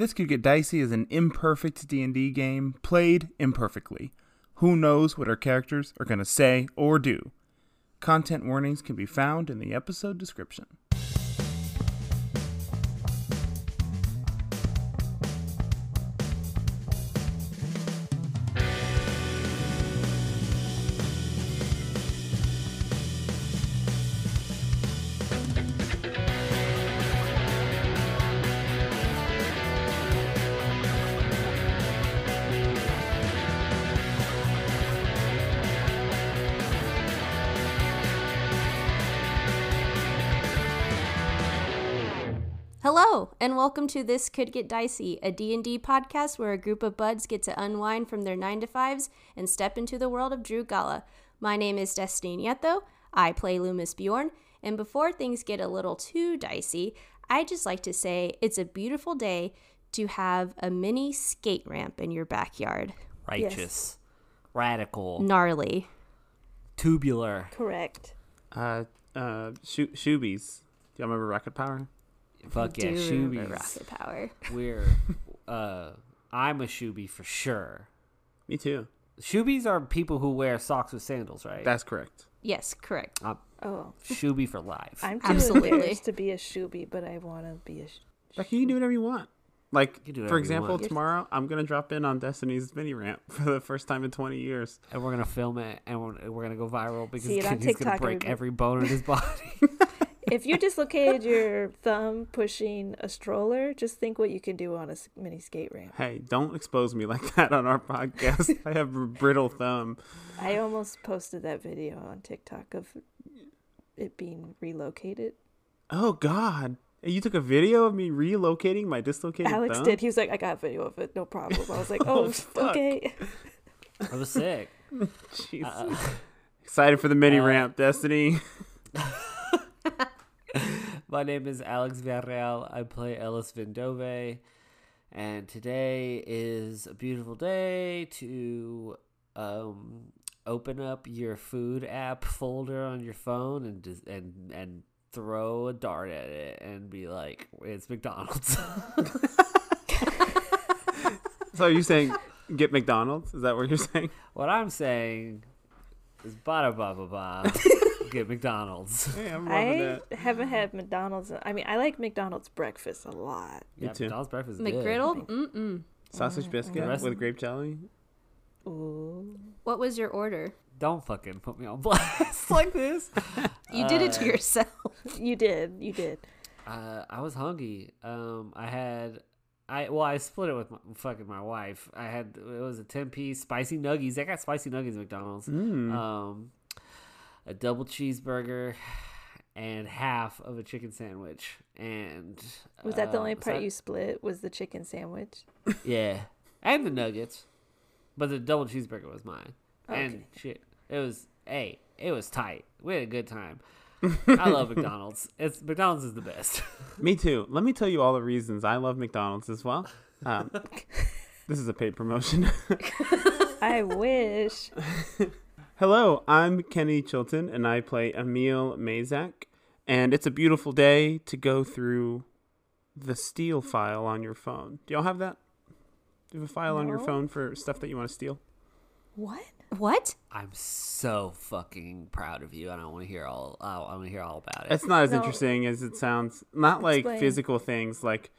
This Could Get Dicey is an imperfect D&D game played imperfectly. Who knows what our characters are going to say or do? Content warnings can be found in the episode description. Welcome to This Could Get Dicey, a D&D podcast where a group of buds get to unwind from their 9 to 5s and step into the world of Drew Gala. My name is Destiny Nieto. I play Lü'mis Bjorn, and before things get a little too dicey, I just like to say it's a beautiful day to have a mini skate ramp in your backyard. righteous, radical, Gnarly. tubular. Correct. Uh, uh, Sho- Shoobies. Do y'all remember Rocket Power? Fuck yeah, Do shoobies. Rocket Power. We're, uh, I'm a shoobie for sure. Me too. Shoobies are people who wear socks with sandals, right? That's correct. Yes, correct. I'm Oh, shoobie for life. I'm too Absolutely. embarrassed to be a shoobie, but I want to be a. Sh- Becky, you can do whatever you want. Like, can for example, tomorrow I'm going to drop in on Destiny's mini ramp for the first time in 20 years. and we're gonna film it, and we're, we're gonna go viral because See it on gonna break every bone in his body. if you dislocated your thumb pushing a stroller, just think what you can do on a mini skate ramp. Hey, don't expose me like that on our podcast. I have a brittle thumb. I almost posted that video on TikTok of it being relocated. Oh, God. You took a video of me relocating my dislocated Alex thumb? did. He was like, "I got a video of it, no problem." I was like, Oh, "Oh, okay." I was sick. Jeez. Uh, Excited for the mini uh, ramp, Destiny. My name is Alex Villarreal. I play Ellis Vindove. And today is a beautiful day to um, open up your food app folder on your phone and and and throw a dart at it and be like, "It's McDonald's." So are you saying get McDonald's? Is that what you're saying? what I'm saying is, bada ba ba ba, get McDonald's. Hey, I'm I that. haven't had McDonald's. I mean, I like McDonald's breakfast a lot. Me yeah, too. McDonald's breakfast is good. McGriddle? Mm-mm. Sausage biscuit rest- with grape jelly. Ooh. What was your order? Don't fucking put me on blast like this. You did it to Uh, yourself. You did. You did. Uh, I was hungry. Um, I had, I well, I split it with my, fucking my wife. I had it was a ten piece spicy nuggies. I got spicy nuggies at McDonald's. Mm. Um, a double cheeseburger and half of a chicken sandwich. And Was that the uh, only part that- you split? Was the chicken sandwich? Yeah, and the nuggets, but the double cheeseburger was mine. And shit, it was hey, it was tight. We had a good time. I love McDonald's. It's McDonald's is the best. Me too. Let me tell you all the reasons I love McDonald's as well. Um, this is a paid promotion. I wish. Hello, I'm Kenny Chilton, and I play Emil Mazak. And it's a beautiful day to go through the steal file on your phone. Do y'all have that? Do you have a file on your phone for stuff that you want to steal? What? What? I'm so fucking proud of you. I don't want to hear all. I want to hear all about it. It's not as No. interesting as it sounds. Not like Explain. physical things, like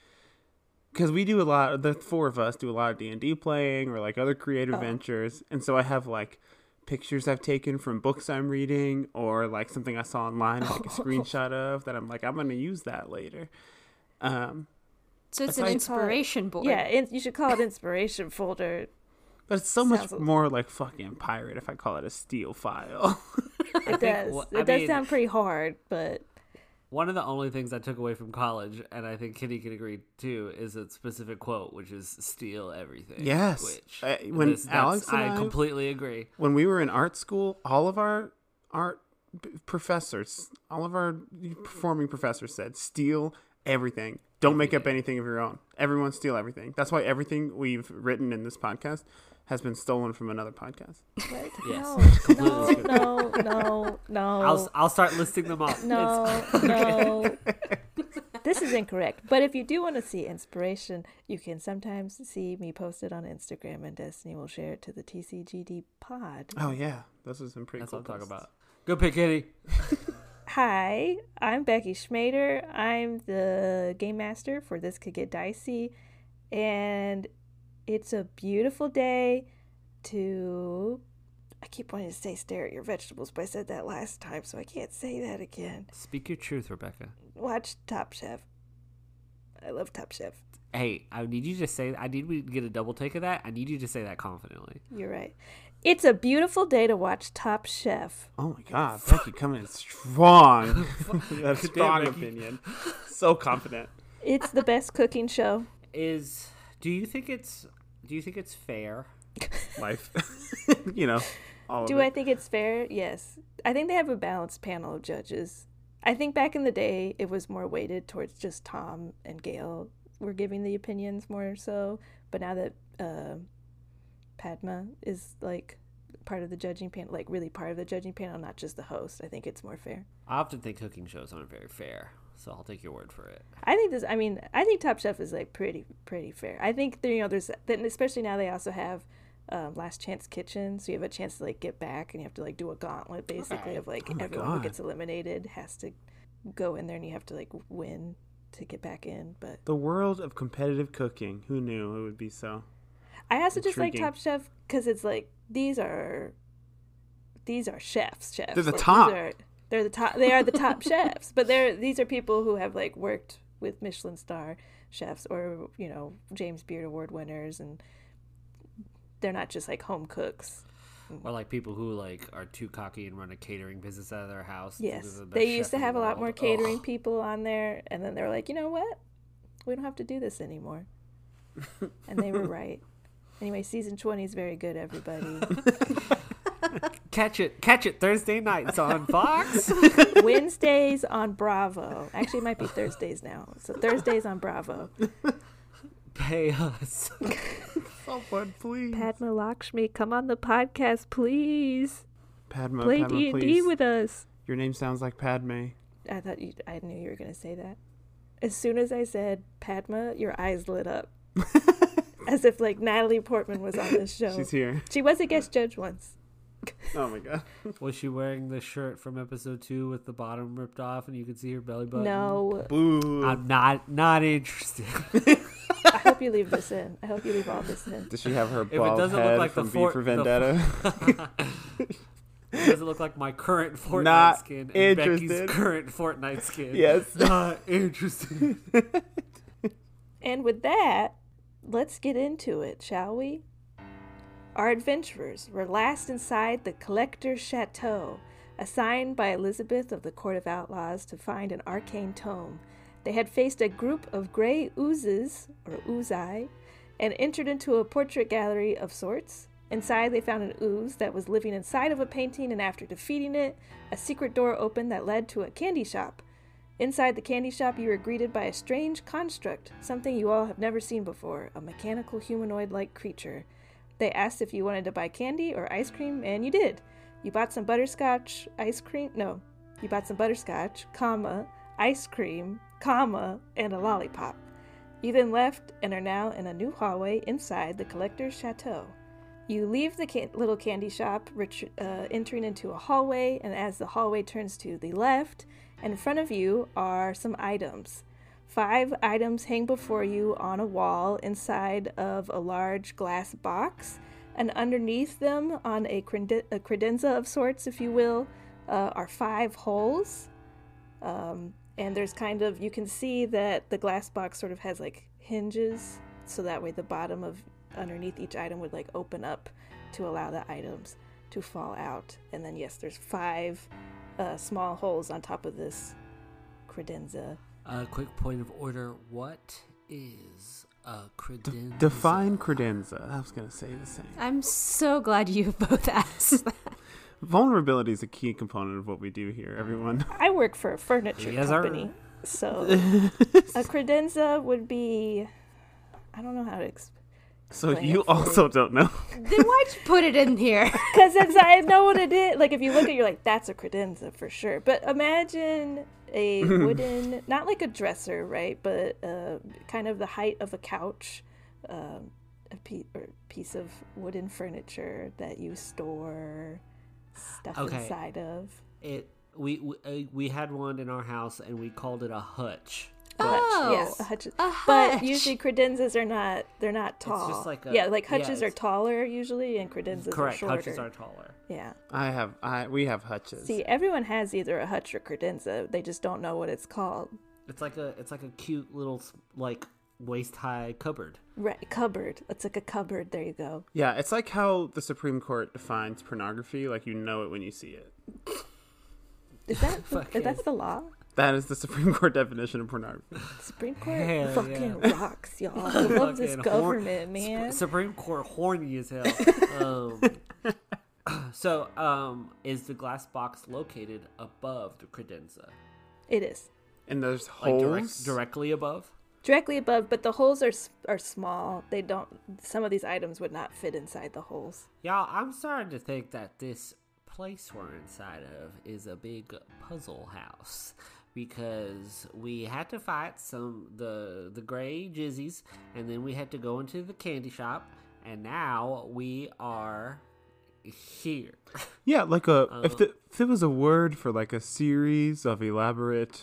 because we do a lot. The four of us do a lot of D and D playing or like other creative Oh. ventures, and so I have like pictures I've taken from books I'm reading or like something I saw online, like a screenshot of that I'm like I'm gonna use that later. Um, So it's an how you inspiration board. Yeah, in, you should call it inspiration folder. but it's so much Sounds a- more like fucking pirate if I call it a steal file. It think does. it I does mean- sound pretty hard, but One of the only things I took away from college, and I think Kitty can agree too, is a specific quote, which is "steal everything." Yes. Which Uh, when this- Alex and I I- completely agree. when we were in art school, all of our art professors, all of our performing professors said, steal everything. Don't make up anything of your own. Everyone steal everything. That's why everything we've written in this podcast has been stolen from another podcast. what? Yes, no, no, no, no, no. I'll I'll start listing them off. No, no. this this is incorrect. But if you do want to see inspiration, you can sometimes see me post it on Instagram, and Destiny will share it to the TCGD pod. Oh yeah, This are some pretty That's cool. what I'm talking about. Go pick Kitty. Hi, I'm Becky Schmader. I'm the game master for This Could Get Dicey, and it's a beautiful day to. I keep wanting to say stare at your vegetables, but I said that last time, so I can't say that again. Speak your truth, Rebecca. Watch Top Chef. I love Top Chef. Hey, I need you to say. I need we to get a double take of that. I need you to say that confidently. You're right. It's a beautiful day to watch Top Chef. Oh my god, Becky coming in strong. That strong Becky. opinion. So confident. It's the best cooking show. Is do you think it's do you think it's fair? Life. you know. All Do I think it's fair? Yes. I think they have a balanced panel of judges. I think back in the day, it was more weighted towards just Tom and Gail were giving the opinions more so. But now that uh, Padma is like part of the judging panel, like really part of the judging panel, not just the host, I think it's more fair. I often think cooking shows aren't very fair, so I'll take your word for it. I think this. I mean, I think Top Chef is like pretty, pretty fair. I think there, you know, there's then especially now they also have um, Last Chance Kitchen, so you have a chance to like get back, and you have to like do a gauntlet basically of like Oh my everyone who gets eliminated has to go in there, and you have to like win to get back in. But The world of competitive cooking. Who knew it would be so? I also just like Top Chef because it's like these are these are chefs, chefs. They're the Like, these top. are- they're the top. They are the top chefs, but they're these are people who have like worked with Michelin star chefs or you know James Beard Award winners, and they're not just like home cooks. Or like people who like are too cocky and run a catering business out of their house. Yes, the they used to have a lot more catering Ugh. people on there, and then they were like, you know what, we don't have to do this anymore, and they were right. Anyway, season twenty is very good, everybody. Catch it, catch it Thursday nights on Fox. Wednesdays on Bravo. Actually, it might be Thursdays now. So Thursdays on Bravo. Pay us. Oh, Someone, please. Padma Lakshmi, come on the podcast, please. Padma, Play Padma, D and D please. with us. Your name sounds like Padme. I thought you. I knew you were gonna say that. As soon as I said Padma, your eyes lit up, as if like Natalie Portman was on this show. She's here. She was a guest judge once. Oh my god. Was she wearing the shirt from episode two with the bottom ripped off and you could see her belly button? No, Boo. I'm not not interested. I hope you leave this in. I hope you leave all this in. Does she have her it bald doesn't look head like the from for- V for the- Vendetta? It doesn't look like my current Fortnite Not skin and Becky's current Fortnite skin. Yes. Not interested. And with that, let's get into it, shall we? Our adventurers were last inside the Collector's Chateau, assigned by Elizabeth of the Court of Outlaws to find an arcane tome. They had faced a group of gray oozes, or oozai, and entered into a portrait gallery of sorts. Inside, they found an ooze that was living inside of a painting, and after defeating it, a secret door opened that led to a candy shop. Inside the candy shop, you were greeted by a strange construct, something you all have never seen before a mechanical humanoid like creature. They asked if you wanted to buy candy or ice cream, and you did. You bought some butterscotch ice cream. No, you bought some butterscotch, comma, ice cream, comma, and a lollipop. You then left and are now in a new hallway inside the collector's chateau. You leave the ca- little candy shop, ret- uh, entering into a hallway, and as the hallway turns to the left, in front of you are some items. Five items hang before you on a wall inside of a large glass box, and underneath them, on a, crede- a credenza of sorts, if you will, uh, are five holes. Um, and there's kind of, you can see that the glass box sort of has like hinges, so that way the bottom of underneath each item would like open up to allow the items to fall out. And then, yes, there's five uh, small holes on top of this credenza. A quick point of order. What is a credenza? Define credenza. I was gonna say the same. I'm so glad you both asked that. Vulnerability is a key component of what we do here, everyone. I work for a furniture Yes, sir. company, so a credenza would be I don't know how to. Exp- So you also don't know. then why'd you put it in here? Because I know what it is. Like if you look at, it, you're like, that's a credenza for sure. But imagine a wooden, not like a dresser, right? But uh, kind of the height of a couch, um, a pe- or piece of wooden furniture that you store stuff Okay. inside of. It we we, uh, we had one in our house and we called it a hutch. A hutch, Oh, yes, a hutch. a But usually credenzas are not. They're not tall. just like a- yeah, like yeah, hutches are taller usually, and credenzas Correct. are shorter. Correct. Hutches are taller. Yeah. I have I we have hutches. See, everyone has either a hutch or credenza. They just don't know what it's called. It's like a it's like a cute little like waist high cupboard. Right, cupboard. It's like a cupboard. There you go. Yeah, it's like how the Supreme Court defines pornography. Like you know it when you see it. Is that Fucking- that's the law? That is the Supreme Court definition of pornography. Supreme Court Hell fucking yeah. rocks, y'all. I love this Fucking hor- government, man. Supreme Court horny as hell. um, so, um, is the glass box located above the credenza? It is And there's Like holes. direct, directly above? directly above, but the holes are are small. They don't. Some of these items would not fit inside the holes. Y'all, I'm starting to think that this place we're inside of is a big puzzle house because we had to fight some the the gray jizzies and then we had to go into the candy shop and now we are here. Yeah, like a Uh, if, the, if there was a word for like a series of elaborate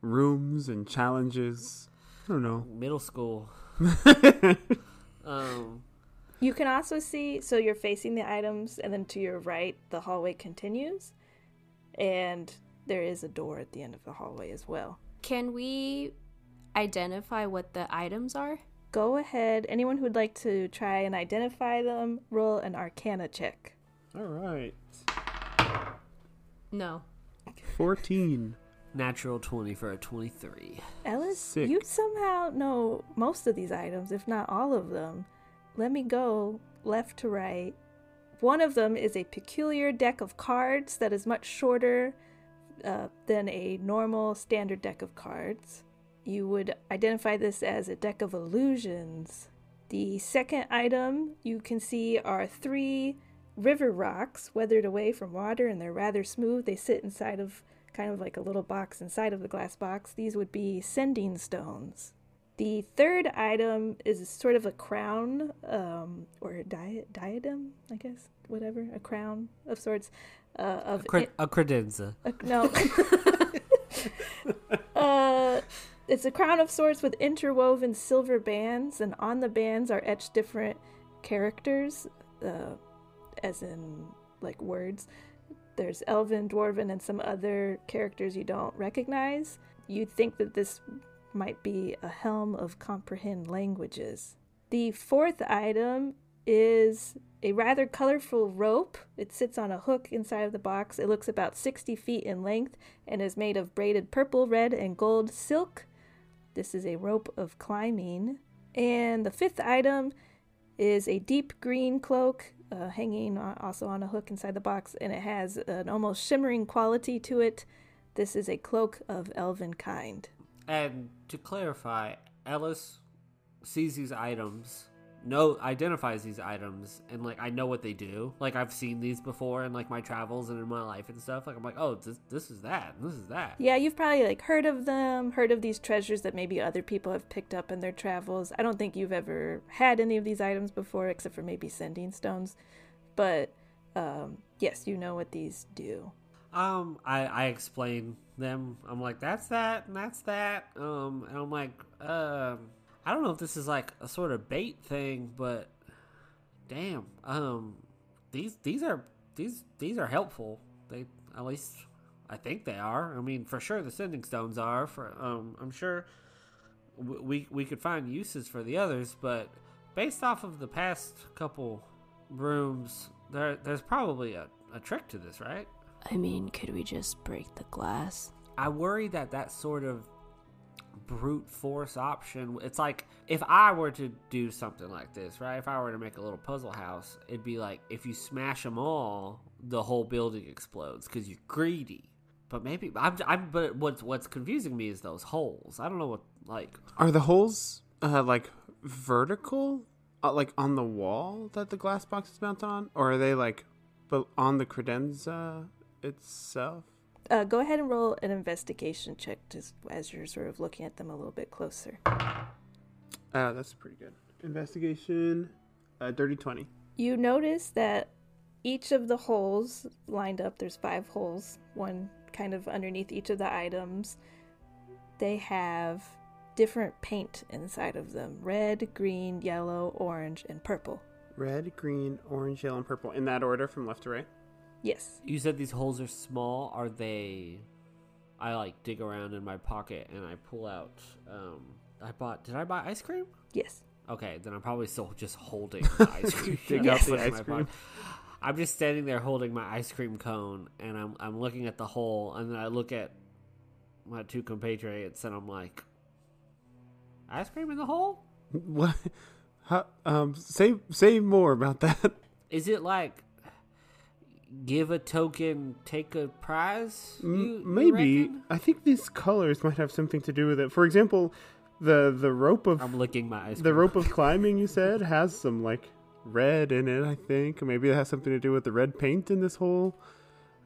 rooms and challenges. I don't know. Middle school. um You can also see. So you're facing the items, and then to your right, the hallway continues, and there is a door at the end of the hallway as well. Can we identify what the items are? Go ahead. Anyone who would like to try and identify them, roll an Arcana check. All right. No. 14. natural 20 for a 23. Ellis, Sick. you somehow know most of these items, if not all of them. Let me go left to right. One of them is a peculiar deck of cards that is much shorter uh, than a normal standard deck of cards. You would identify this as a deck of illusions. The second item you can see are three river rocks weathered away from water and they're rather smooth. They sit inside of kind of like a little box inside of the glass box. These would be sending stones. The third item is sort of a crown or a di- diadem, I guess, whatever, a crown of sorts. Uh, of Cre- a credenza. uh, no. uh, it's a crown of sorts with interwoven silver bands, and on the bands are etched different characters, uh, as in like words. There's elven, dwarven, and some other characters you don't recognize. You'd think that this might be a helm of comprehend languages. The fourth item is a rather colorful rope. It sits on a hook inside of the box. It looks about 60 feet in length and is made of braided purple, red, and gold silk. This is a rope of climbing. And the fifth item is a deep green cloak uh, hanging also on a hook inside the box, and it has an almost shimmering quality to it. This is a cloak of elvenkind. And to clarify, Ellis sees these items, know identifies these items, and like I know what they do. Like I've seen these before in like my travels and in my life and stuff. Like I'm like, oh, this this is that, and this is that. Yeah, you've probably like heard of them, heard of these treasures that maybe other people have picked up in their travels. I don't think you've ever had any of these items before, except for maybe sending stones. But um, yes, you know what these do. Um, I I explain them. I'm like, that's that, and that's that. Um, and I'm like, um, I don't know if this is like a sort of bait thing, but damn, um, these these are these these are helpful. They at least I think they are. I mean, for sure the sending stones are. For um, I'm sure w- we we could find uses for the others, but based off of the past couple rooms, there there's probably a, a trick to this, right? I mean, could we just break the glass? I worry that that sort of brute force option. It's like if I were to do something like this, right? If I were to make a little puzzle house, it'd be like if you smash them all, the whole building explodes because you're greedy. But maybe I'm, I'm. But what's what's confusing me is those holes. I don't know what like. Are the holes uh, like vertical uh, like on the wall that the glass box is mounted on, or are they like, but on the credenza itself? Uh, go ahead and roll an investigation check just as you're sort of looking at them a little bit closer. Uh, that's pretty good. Investigation, uh, dirty twenty. You notice that each of the holes lined up, there's five holes, one kind of underneath each of the items. They have different paint inside of them red, green, yellow, orange, and purple. Red, green, orange, yellow, and purple in that order from left to right. Yes. You said these holes are small. Are they? I like dig around in my pocket and I pull out. Um, I bought. Did I buy ice cream? Yes. Okay, then I'm probably still just holding the ice cream. Dig out the ice cream. Pocket. I'm just standing there holding my ice cream cone, and I'm I'm looking at the hole, and then I look at my two compatriots, and I'm like, ice cream in the hole? What? How, um, say say more about that. Is it like give a token, take a prize? You- you Maybe reckon? I think these colors might have something to do with it. For example, the the rope of I'm licking my ice cream. the rope of climbing you said has some like red in it. I think maybe it has something to do with the red paint in this hole.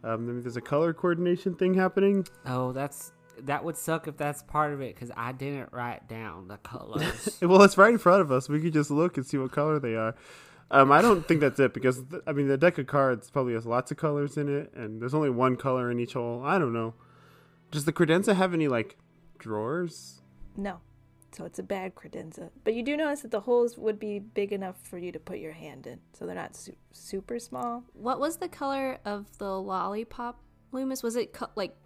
Um, maybe there's a color coordination thing happening. Oh, that's that would suck if that's part of it because I didn't write down the colors. Well, it's right in front of us. We could just look and see what color they are. Um, I don't think that's it because th- I mean the deck of cards probably has lots of colors in it, and there's only one color in each hole. I don't know. Does the credenza have any like drawers? No. So it's a bad credenza. But you do notice that the holes would be big enough for you to put your hand in. So they're not su- super small. What was the color of the lollipop, Lü'mis? Was it co- like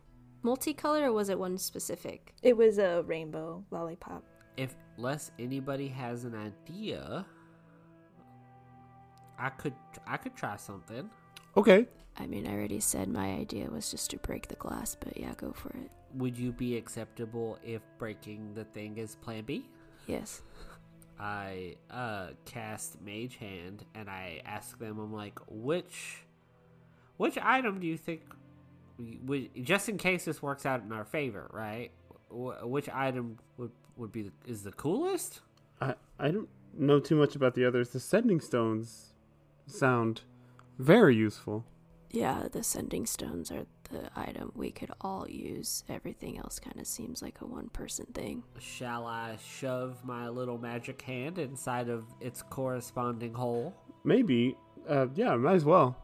multicolor or was it one specific? It was a rainbow lollipop. if less anybody has an idea, I could I could try something. Okay. I mean, I already said my idea was just to break the glass, but yeah, go for it. Would you be acceptable if breaking the thing is Plan B? Yes. I uh, cast Mage Hand and I ask them. I'm like, which which item do you think? Would, just in case this works out in our favor, right? Wh- Which item would would be the, is the coolest? I I don't know too much about the others. The sending stones sound very useful. Yeah, the sending stones are the item we could all use. Everything else kind of seems like a one person thing. Shall I shove my little magic hand inside of its corresponding hole? Maybe. Uh, yeah, might as well.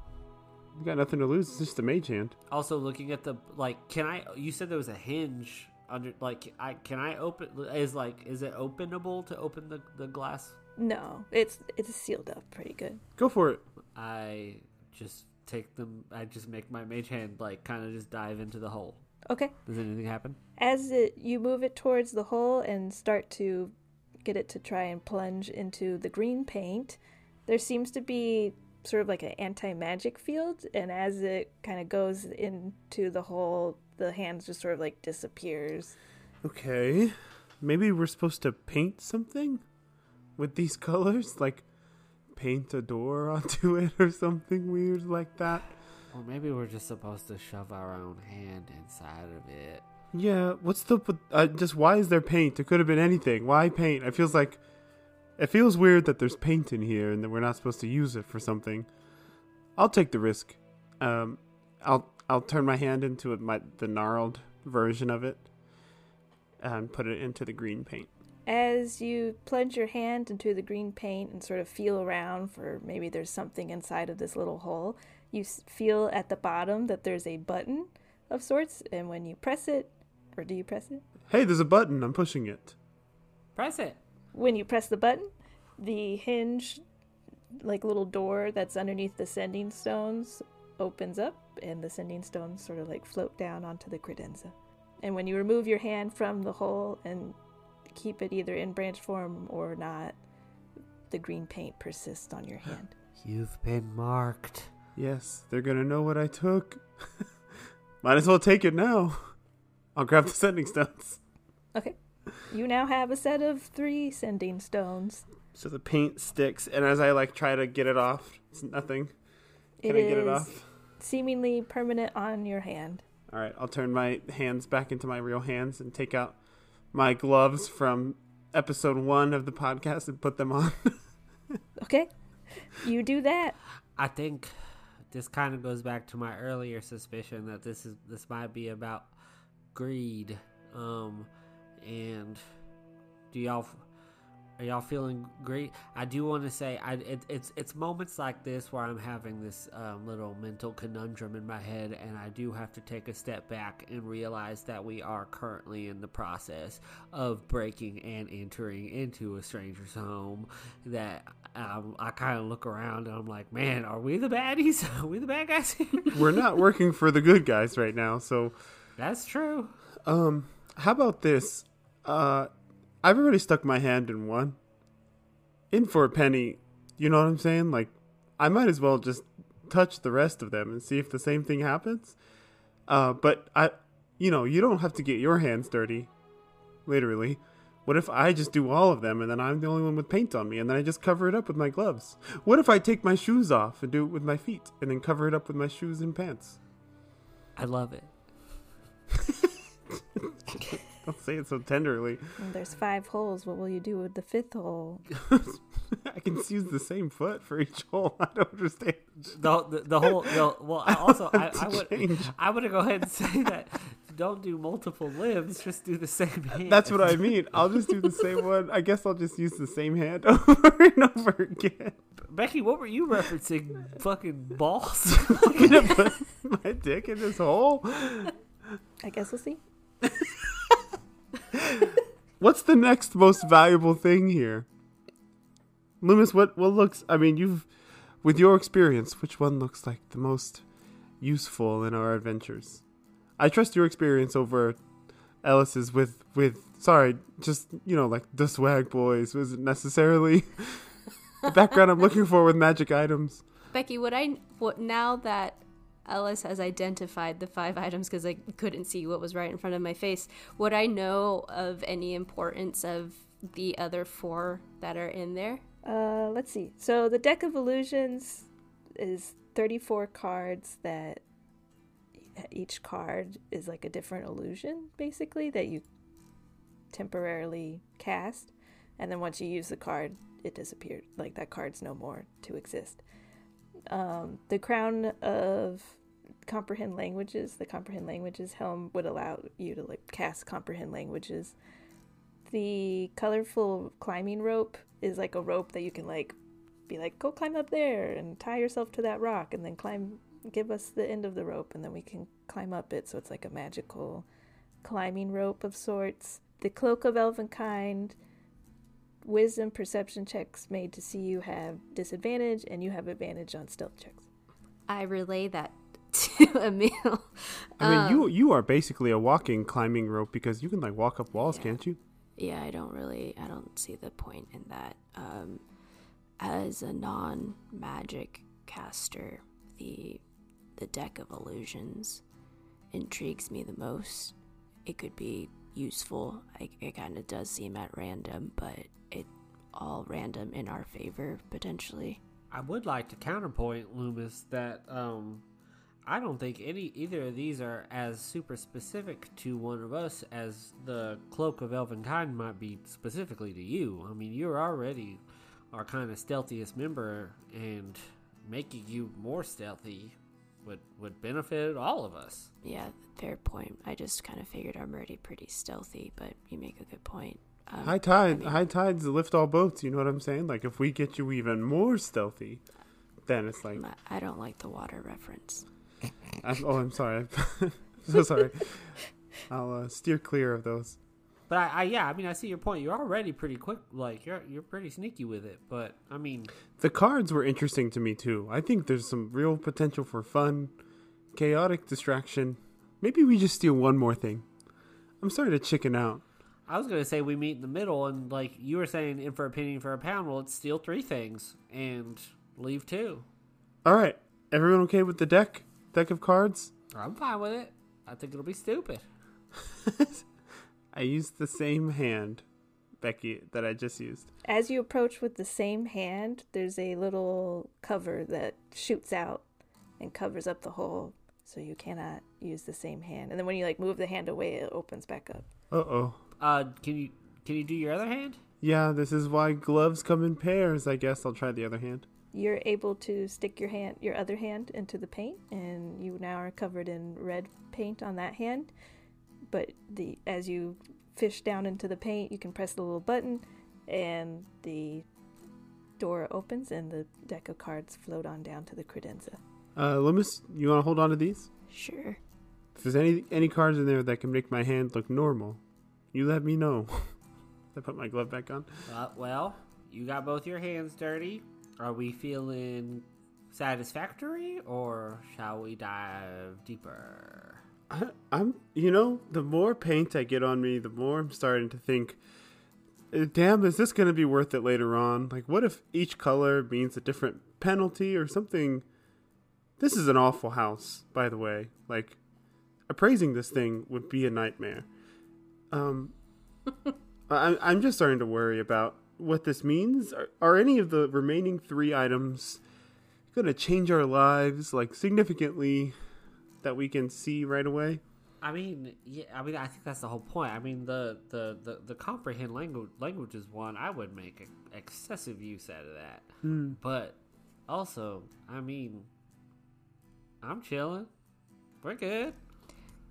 You got nothing to lose. It's just a mage hand. Also, looking at the like, can I? You said there was a hinge under. Like, I can I open? Is like, is it openable to open the the glass? No, it's it's sealed up pretty good. Go for it. I just take them. I just make my mage hand like kind of just dive into the hole. Okay. Does anything happen? As it, you move it towards the hole and start to get it to try and plunge into the green paint, there seems to be sort of like an anti magic field. And as it kind of goes into the hole, the hand just sort of like disappears. Okay. Maybe we're supposed to paint something with these colors? Like paint a door onto it or something weird like that? Or maybe we're just supposed to shove our own hand inside of it. Yeah, what's the. Uh, just why is there paint? It could have been anything. Why paint? It feels like. It feels weird that there's paint in here and that we're not supposed to use it for something. I'll take the risk. Um, I'll I'll turn my hand into it, my the gnarled version of it, and put it into the green paint. As you plunge your hand into the green paint and sort of feel around for maybe there's something inside of this little hole, you feel at the bottom that there's a button of sorts, and when you press it, or do you press it? Hey, there's a button. I'm pushing it. Press it. When you press the button, the hinge, like little door that's underneath the sending stones, opens up, and the sending stones sort of like float down onto the credenza. And when you remove your hand from the hole and keep it either in branch form or not, the green paint persists on your hand. You've been marked. Yes, they're gonna know what I took. Might as well take it now. I'll grab the sending stones. Okay. You now have a set of three sending stones. So the paint sticks, and as I like try to get it off, it's nothing. Can It I get it off? seemingly permanent on your hand. All right, I'll turn my hands back into my real hands and take out my gloves from episode one of the podcast and put them on. Okay, you do that. I think this kind of goes back to my earlier suspicion that this is this might be about greed. Um, and do y'all are y'all feeling great? I do want to say, I it, it's it's moments like this where I'm having this um, little mental conundrum in my head, and I do have to take a step back and realize that we are currently in the process of breaking and entering into a stranger's home. That um, I kind of look around and I'm like, man, are we the baddies? Are we the bad guys here? We're not working for the good guys right now, so That's true. um how about this? Uh I've already stuck my hand in one. In for a penny. You know what I'm saying? Like I might as well just touch the rest of them and see if the same thing happens. Uh but I you know, you don't have to get your hands dirty. Literally. What if I just do all of them and then I'm the only one with paint on me and then I just cover it up with my gloves? What if I take my shoes off and do it with my feet and then cover it up with my shoes and pants? I love it. Don't say it so tenderly. And there's five holes. What will you do with the fifth hole? I can use the same foot for each hole. I don't understand. The, the, the whole the, well I also I, to I would change. I would go ahead and say that don't do multiple limbs just do the same hand. That's what I mean. I'll just do the same one. I guess I'll just use the same hand over and over again. Becky what were you referencing fucking balls I'm gonna put my dick in this hole. I guess we'll see. What's the next most valuable thing here? Lü'mis, what what looks I mean you've with your experience, which one looks like the most useful in our adventures? I trust your experience over Ellis's with with sorry, just you know, like the swag boys was it necessarily the background I'm looking for with magic items. Becky, would I what now that Ellis has identified the five items because I couldn't see what was right in front of my face, would I know of any importance of the other four that are in there? Uh, let's see. So the deck of illusions is 34 cards that each card is like a different illusion, basically, that you temporarily cast. And then once you use the card, it disappeared. Like that card's no more to exist. Um, the crown of comprehend languages, the comprehend languages helm would allow you to like cast comprehend languages. The colorful climbing rope is like a rope that you can like be like go climb up there and tie yourself to that rock and then climb give us the end of the rope and then we can climb up it so it's like a magical climbing rope of sorts the cloak of elvenkind wisdom perception checks made to see you have disadvantage and you have advantage on stealth checks I relay that to Emil. I mean, Um, you you are basically a walking climbing rope because you can like walk up walls, Yeah. can't you? yeah, I don't really, I don't see the point in that. Um, as a non-magic caster, the the deck of illusions intrigues me the most. It could be useful. I, it kind of does seem at random, but it all random in our favor potentially. I would like to counterpoint Lü'mis that um, I don't think any either of these are as super specific to one of us as the cloak of Elvenkind might be specifically to you. I mean, you're already our kind of stealthiest member, and making you more stealthy would would benefit all of us. Yeah, fair point. I just kind of figured I'm already pretty stealthy, but you make a good point. Um, High tide, mean- high tides lift all boats. You know what I'm saying? Like if we get you even more stealthy, then it's like, I don't like the water reference. I'm, oh, I'm sorry, I'm so sorry. I'll uh, steer clear of those. But I, I yeah, I mean, I see your point. You're already pretty quick. Like you're you're pretty sneaky with it. But I mean, The cards were interesting to me too. I think there's some real potential for fun, chaotic distraction. Maybe we just steal one more thing. I'm starting to chicken out. I was gonna say we meet in the middle, and like you were saying, in for a penny for a pound. Well, let's steal three things and leave two. All right, everyone okay with the deck? Deck of cards? I'm fine with it. I think it'll be stupid. I used the same hand, Becky, that I just used. As you approach with the same hand, there's a little cover that shoots out and covers up the hole, so you cannot use the same hand. And then when you like move the hand away, it opens back up. Uh oh. Uh, can you can you do your other hand? Yeah, this is why gloves come in pairs. I guess I'll try the other hand. You're able to stick your hand, your other hand, into the paint, and you now are covered in red paint on that hand. But the as you fish down into the paint, you can press the little button, and the door opens, and the deck of cards float on down to the credenza. Uh, Lü'mis, you want to hold on to these? Sure. If there's any any cards in there that can make my hand look normal, you let me know. I put my glove back on. Uh, well, you got both your hands dirty. Are we feeling satisfactory, or shall we dive deeper? I, I'm, you know, the more paint I get on me, the more I'm starting to think, "Uh, damn, is this going to be worth it later on? Like, what if each color means a different penalty or something? This is an awful house, by the way. Like, appraising this thing would be a nightmare. Um, I, I'm just starting to worry about what this means. Are, are any of the remaining three items going to change our lives, like, significantly? That we can see right away. I mean, yeah, I mean, I think that's the whole point. I mean, the the the, the comprehend language languages one, I would make a, excessive use out of that. Hmm. But also, I mean, I'm chilling. We're good.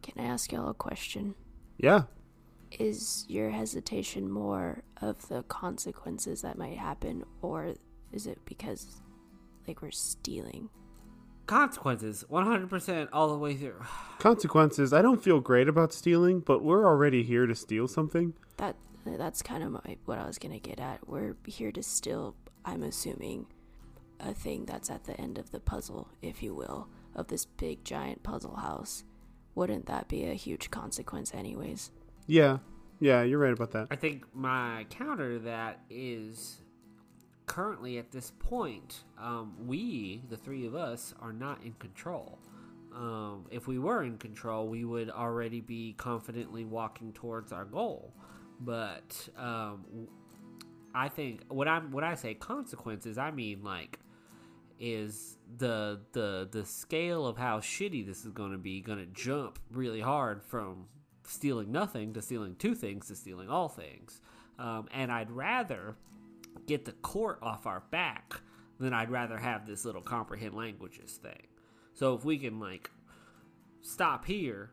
Can I ask y'all a question? Yeah. Is your hesitation more of the consequences that might happen, or is it because, like, we're stealing? Consequences, 100% all the way through. Consequences. I don't feel great about stealing, but we're already here to steal something. That that's kind of my what I was gonna get at. We're here to steal. I'm assuming a thing that's at the end of the puzzle, if you will, of this big giant puzzle house. Wouldn't that be a huge consequence, anyways? Yeah. Yeah, you're right about that. I think my counter to that is currently at this point, um, we, the three of us, are not in control. Um, if we were in control, we would already be confidently walking towards our goal. But um, I think what I'm when I say consequences, I mean like is the the the scale of how shitty this is going to be going to jump really hard from stealing nothing to stealing two things to stealing all things. Um, and I'd rather get the court off our back then I'd rather have this little comprehend languages thing. So if we can like stop here,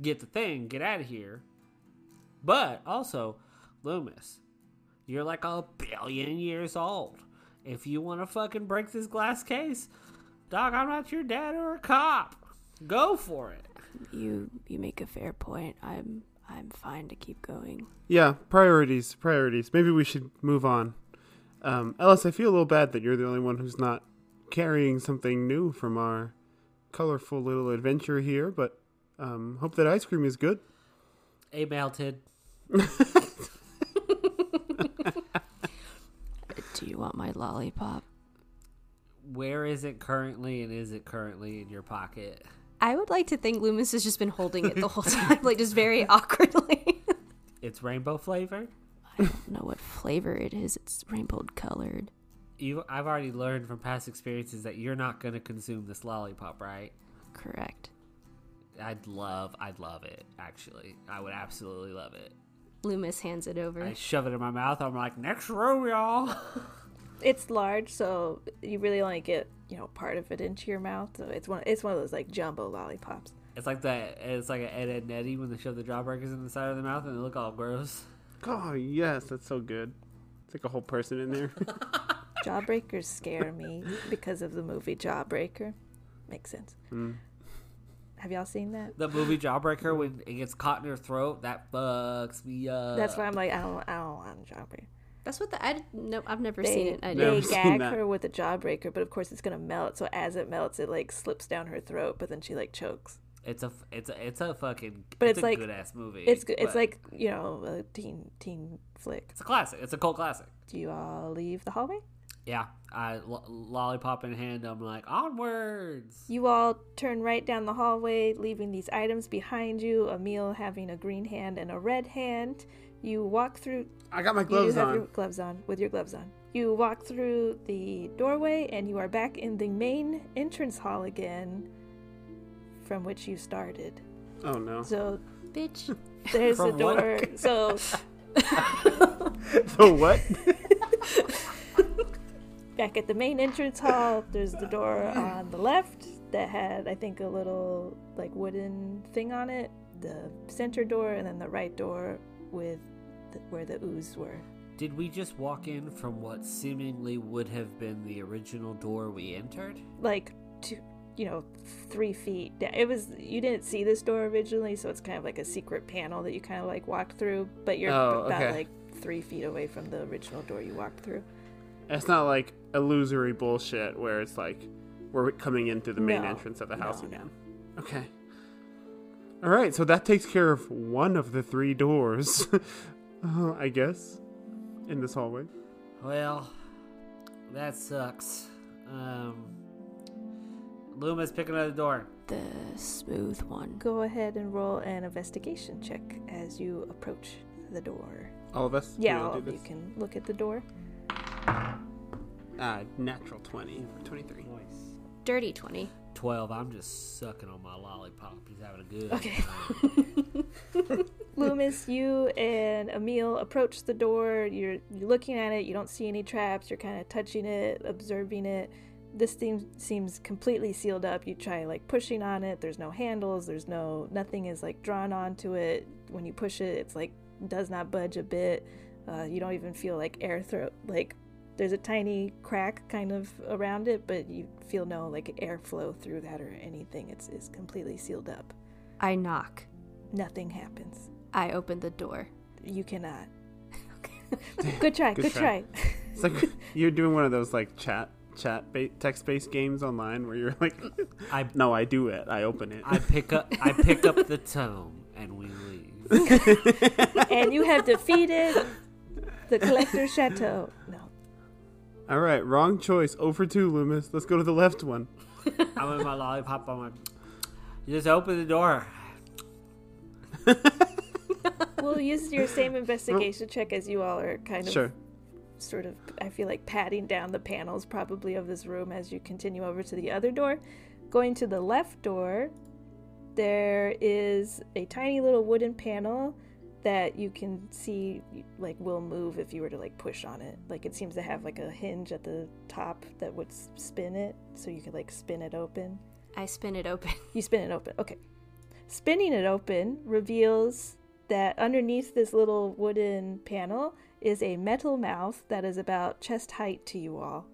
get the thing, get out of here. But also, Lü'mis, you're like a billion years old. If you want to fucking break this glass case, dog, I'm not your dad or a cop. Go for it. You you make a fair point. I'm I'm fine to keep going. Yeah, priorities, priorities. Maybe we should move on. Um, Ellis, I feel a little bad that you're the only one who's not carrying something new from our colorful little adventure here, but um, hope that ice cream is good. A melted. Do you want my lollipop? Where is it currently, and is it currently in your pocket? I would like to think Lü'mis has just been holding it the whole time, like just very awkwardly. It's rainbow flavored. I don't know what flavor it is. It's rainbow colored. You, I've already learned from past experiences that you're not gonna consume this lollipop, right? Correct. I'd love, I'd love it. Actually, I would absolutely love it. Lü'mis hands it over. I shove it in my mouth. I'm like, next room, y'all. It's large, so you really only get you know part of it into your mouth. So it's one it's one of those like jumbo lollipops. It's like that. It's like an Ed, Edd and Eddy when they shove the jawbreakers in the side of the mouth and they look all gross. Oh, yes, that's so good. It's like a whole person in there. Jawbreakers scare me because of the movie Jawbreaker. Makes sense. Mm. Have y'all seen that? The movie Jawbreaker when it gets caught in her throat, that fucks me up. That's why I'm like I don't I don't want a jawbreaker. That's what the I no I've never They, seen it. I they Never didn't. gag her with a jawbreaker, but of course it's gonna melt. So as it melts, it like slips down her throat, but then she like chokes. It's a, it's a, it's a fucking, But it's, it's a like- good ass movie. It's good. It's like you know a teen teen flick. it's a classic. It's a cult classic. Do you all leave the hallway? Yeah, I lo- lollipop in hand. I'm like onwards. You all turn right down the hallway, leaving these items behind you. Emil having a green hand and a red hand. You walk through. I got my gloves you have on. your gloves on with your gloves on. You walk through the doorway, and you are back in the main entrance hall again, from which you started. Oh no. So Bitch. there's a From what? door. So the what? Back at the main entrance hall, there's the door on the left that had, I think, a little like wooden thing on it. The center door, and then the right door with the, where the ooze were. Did we just walk in from what seemingly would have been the original door we entered? Like two, you know, three feet. down. It was you didn't see this door originally, so it's kind of like a secret panel that you kind of like walked through. But you're Oh, about like three feet away from the original door you walked through. It's not like illusory bullshit where it's like we're coming in through the main No. entrance of the house No, no. again. Okay. All right, so that takes care of one of the three doors, uh, I guess, in this hallway. Well, that sucks. Um, Lü'mis, pick another door. The smooth one. Go ahead and roll an investigation check as you approach the door. All of us. Yeah, all all of you can look at the door. Uh, natural twenty or twenty-three. Dirty 20. 12. I'm just sucking on my lollipop. He's having a good Okay. Lü'mis, you and Emil approach the door. You're, you're looking at it. You don't see any traps. You're kind of touching it, observing it. This thing seems completely sealed up. You try like pushing on it. There's no handles. There's no nothing is like drawn onto it. When you push it, it's like does not budge a bit. Uh, you don't even feel like air throw like there's a tiny crack kind of around it, but you feel no like airflow through that or anything. It's it's completely sealed up. I knock. Nothing happens. I open the door. You cannot. good try. Good Good, try. try. It's like you're doing one of those like chat chat ba- text-based games online where you're like, I no, I do it. I open it. I pick up I pick up the tome and we leave. and you have defeated the collector chateau. No. All right, wrong choice. Oh Over two, Lü'mis. Let's go to the left one. I'm with my lollipop. I'm like, you just open the door. We'll use your same investigation check as you all are kind of Sure. sort of I feel like patting down the panels probably of this room as you continue over to the other door. Going to the left door, there is a tiny little wooden panel that you can see like will move if you were to like push on it. Like it seems to have like a hinge at the top that would spin it so you could like spin it open. I spin it open. You spin it open. Okay. Spinning it open reveals that underneath this little wooden panel is a metal mouth that is about chest height to you all.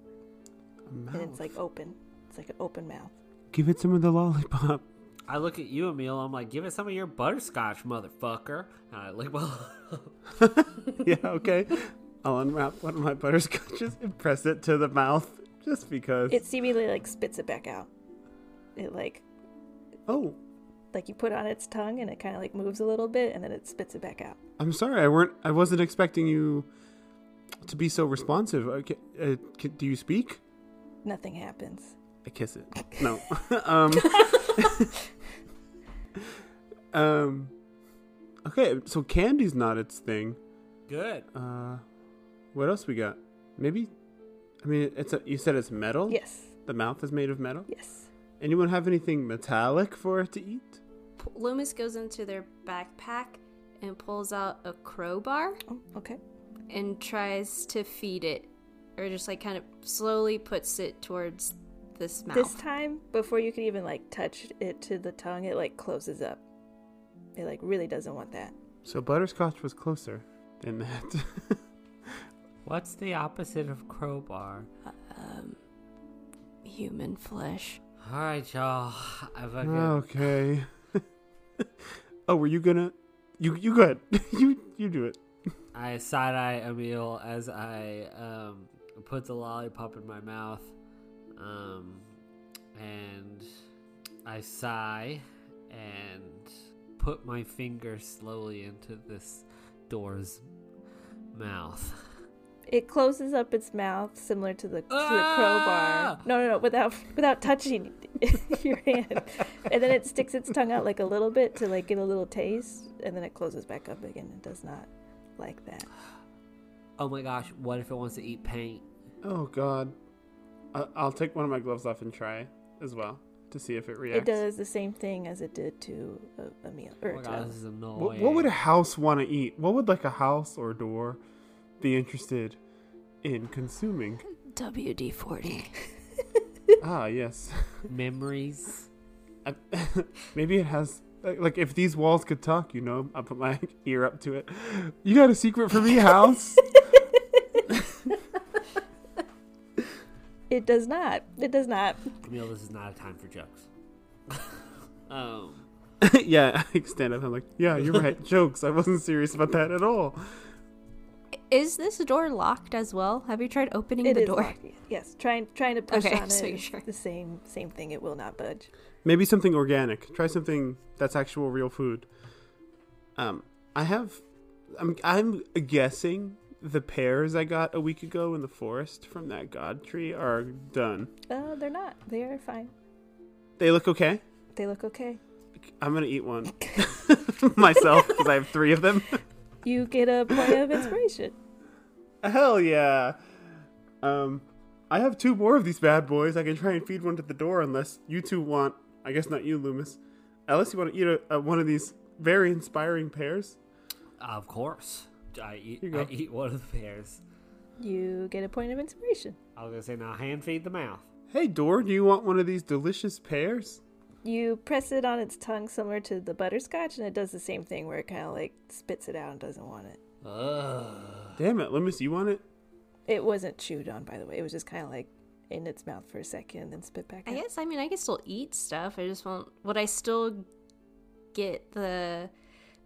And it's like open. It's like an open mouth. Give it some of the lollipop. I look at you, Emil. I'm like, give it some of your butterscotch, motherfucker. And I lick my. yeah, okay. I'll unwrap one of my butterscotches and press it to the mouth just because. It seemingly like spits it back out. It like oh, like you put it on its tongue and it kind of like moves a little bit and then it spits it back out. I'm sorry. I weren't. I wasn't expecting you to be so responsive. Okay, uh, c- do you speak? Nothing happens. I kiss it. No. um. um. Okay, so candy's not its thing. Good. Uh, what else we got? Maybe. I mean, it's a. You said it's metal. Yes. The mouth is made of metal. Yes. Anyone have anything metallic for it to eat? P- Lü'mis goes into their backpack and pulls out a crowbar Oh, okay. and tries to feed it, or just like kind of slowly puts it towards this mouth. This time, before you can even like touch it to the tongue, it like closes up. It like really doesn't want that. So butterscotch was closer than that. What's the opposite of crowbar? um, human flesh. All right, y'all. I fucking. okay. oh, were you gonna? You you go ahead. you you do it. I side eye Emil as I um, put the lollipop in my mouth, um, and I sigh and put my finger slowly into this door's mouth. It closes up its mouth, similar to the, to the Ah! crowbar. No, no, no, without without touching your hand, and then it sticks its tongue out like a little bit to like get a little taste, and then it closes back up again. It does not like that. Oh my gosh! What if it wants to eat paint? Oh God. I, I'll take one of my gloves off and try as well to see if it reacts. It does the same thing as it did to a, Emil. Oh Or my god, this is annoying. What, what would a house want to eat? What would like a house or a door be interested in consuming. WD 40. ah, yes. Memories. I- Maybe it has. Like, like, if these walls could talk, you know, I put my ear up to it. You got a secret for me, house? It does not. It does not. Camille, this is not a time for jokes. um, yeah, I stand up. I'm like, yeah, you're right. Jokes. I wasn't serious about that at all. Is this door locked as well? Have you tried opening It the is door? locked. Yes, trying trying to push Okay, on so it. you're sure. The same same thing. It will not budge. Maybe something organic. Try something that's actual real food. Um, I have. I'm. I'm guessing the pears I got a week ago in the forest from that god tree are done. Uh, they're not. They are fine. They look okay. They look okay. I'm gonna eat one myself because I have three of them. You get a point of inspiration. Hell yeah. Um, I have two more of these bad boys. I can try and feed one to the door unless you two want. I guess not you, Lü'mis. Unless you want to eat a, a, one of these very inspiring pears? of course, I eat. Here you I eat one of the pears. You get a point of inspiration. I was gonna say now, hand feed the mouth. Hey, Door, do you want one of these delicious pears? You press it on its tongue, similar to the butterscotch, and it does the same thing where it kind of like spits it out and doesn't want it. Ugh. Damn it, Lü'mis, you want it? It wasn't chewed on, by the way. It was just kind of like in its mouth for a second and then spit back I out. guess, I mean, I can still eat stuff. I just won't. Would I still get the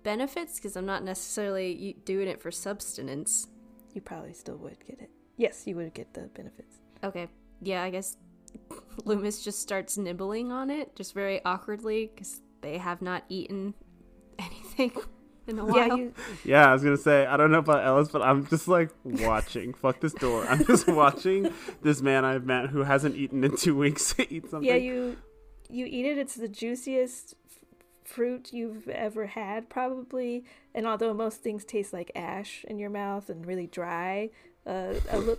benefits? Because I'm not necessarily doing it for subsistence. You probably still would get it. Yes, you would get the benefits. Okay. Yeah, I guess Lü'mis just starts nibbling on it, just very awkwardly, because they have not eaten anything in a while. Yeah, you, Yeah, I was gonna say I don't know about Ellis, but I'm just like watching. Fuck this door. I'm just watching this man I've met who hasn't eaten in two weeks eat something. yeah, you you eat it. It's the juiciest f- fruit you've ever had, probably. And although most things taste like ash in your mouth and really dry, uh, a li-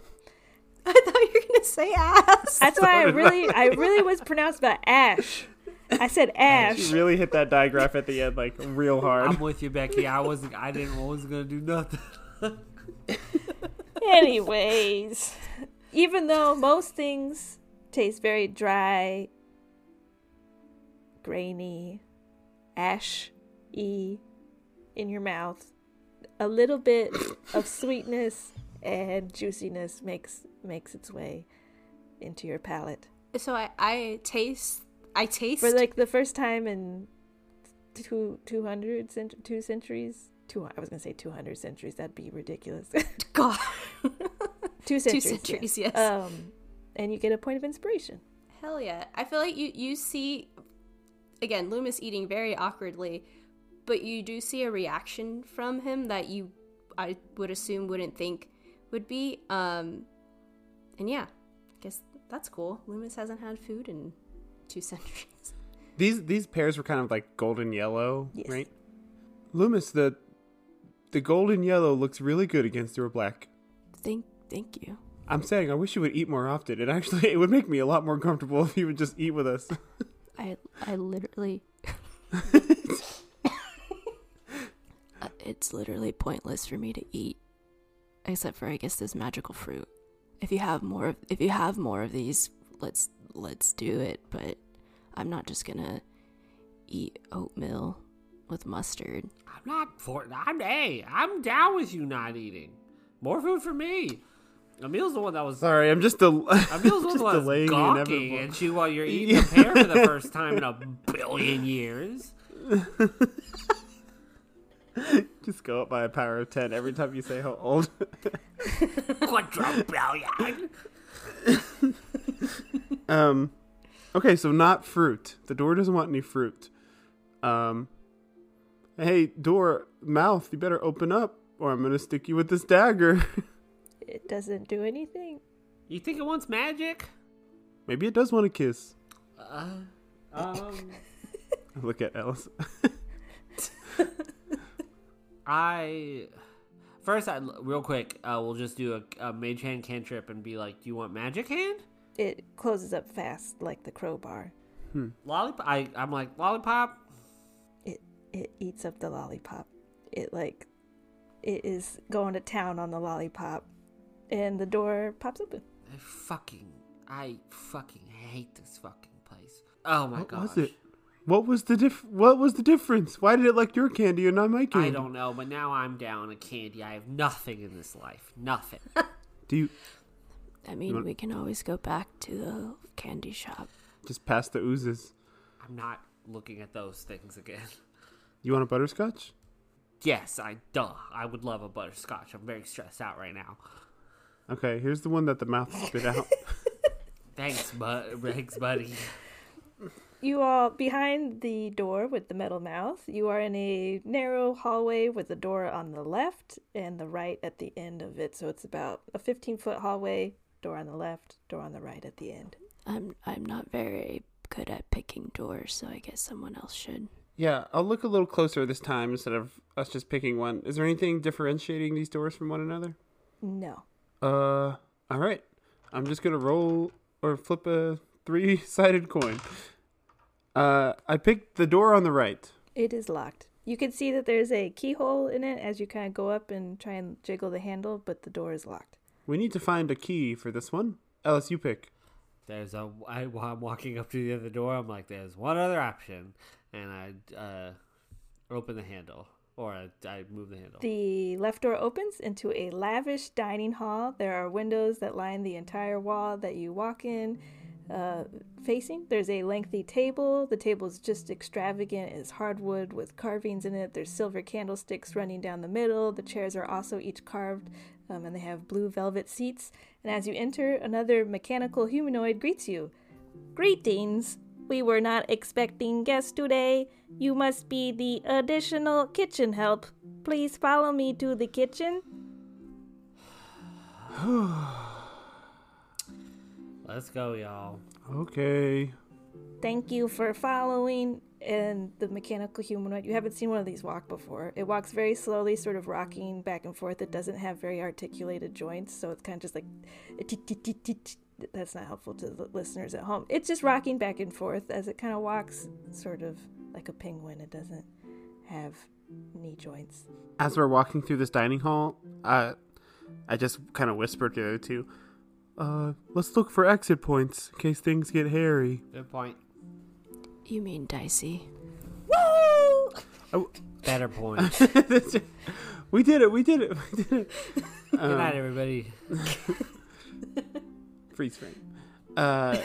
I thought you were gonna say ass. that's why I really, I really was pronounced by ash. I said ash. She really hit that digraph at the end like real hard. I'm with you, Becky. I wasn't. I didn't. I wasn't gonna do nothing. Anyways, even though most things taste very dry, grainy, ash y in your mouth, a little bit of sweetness and juiciness makes makes its way into your palate. So I, I taste. I taste. For like the first time in two two hundred cent- two centuries. Two, I was gonna say two hundred centuries. That'd be ridiculous. God. two centuries. Two centuries, yes. Um, and you get a point of inspiration. Hell yeah. I feel like you you see again Lü'mis eating very awkwardly, but you do see a reaction from him that you I would assume wouldn't think would be um and yeah, I guess that's cool. Lü'mis hasn't had food in two centuries. These these pears were kind of like golden yellow, Yes. right? Lü'mis, the the golden yellow looks really good against your black. Thank thank you. I'm saying I wish you would eat more often. It actually it would make me a lot more comfortable if you would just eat with us. I I literally Uh, it's literally pointless for me to eat except for I guess this magical fruit. If you have more of if you have more of these, let's let's do it, but I'm not just going to eat oatmeal with mustard. I'm not for. I'm hey. I'm down with you not eating. More food for me. Emil's the one that was. Sorry, I'm just del- Emil's the one just that delaying the gawking inevitable. at you while you're eating a pear for the first time in a billion years. Just go up by a power of ten every time you say how old. Quadrillion. um, okay, so not fruit. The door doesn't want any fruit. Um, hey, door, mouth, you better open up, or I'm gonna stick you with this dagger. It doesn't do anything. You think it wants magic? Maybe it does want a kiss. Uh, um, Look at Alice. I first, I real quick, uh, we'll just do a, a mage hand cantrip and be like, "Do you want magic hand?" It closes up fast like the crowbar. Lollipop. I I'm like lollipop. It it eats up the lollipop. It like it is going to town on the lollipop. And the door pops open. I fucking, I fucking hate this fucking place. Oh my What gosh. was it? What was the diff? What was the difference? Why did it like your candy and not my candy? I don't know, but now I'm down a candy. I have nothing in this life. Nothing. Do you I mean, want- we can always go back to the candy shop. just pass the oozes? I'm not looking at those things again. You want a butterscotch? Yes, I duh. I would love a butterscotch. I'm very stressed out right now. Okay, here's the one that the mouth spit out. Thanks, bud. Thanks, buddy. You are behind the door with the metal mouth. You are in a narrow hallway with the door on the left and the right at the end of it. So it's about a 15 foot hallway, door on the left, door on the right at the end. I'm I'm not very good at picking doors, so I guess someone else should. yeah, I'll look a little closer this time instead of us just picking one. Is there anything differentiating these doors from one another? No. Uh, all right. I'm just gonna roll or flip a three-sided coin. Uh, I picked the door on the right. It is locked. You can see that there's a keyhole in it as you kind of go up and try and jiggle the handle, but the door is locked. We need to find a key for this one. Ellis, you pick. There's a. I, while I'm walking up to the other door, I'm like, there's one other option, and I uh, open the handle, or I, I move the handle. The left door opens into a lavish dining hall. There are windows that line the entire wall that you walk in. Uh, facing, there's a lengthy table. The table is just extravagant. It's hardwood with carvings in it. There's silver candlesticks running down the middle. The chairs are also each carved, um, and they have blue velvet seats. And as you enter, another mechanical humanoid greets you. Greetings. We were not expecting guests today. You must be the additional kitchen help. Please follow me to the kitchen. Let's go, y'all. Okay. Thank you for following. And the mechanical humanoid, you haven't seen one of these walk before. It walks very slowly, sort of rocking back and forth. It doesn't have very articulated joints, so it's kind of just like. That's not helpful to the listeners at home. It's just rocking back and forth as it kind of walks, sort of like a penguin. It doesn't have knee joints. As we're walking through this dining hall, uh, I just kind of whispered to the other two, uh, let's look for exit points in case things get hairy. Good point. You mean dicey? Woo Better point. we did it. We did it. We did it. Good Um, night, everybody. freeze frame. Uh,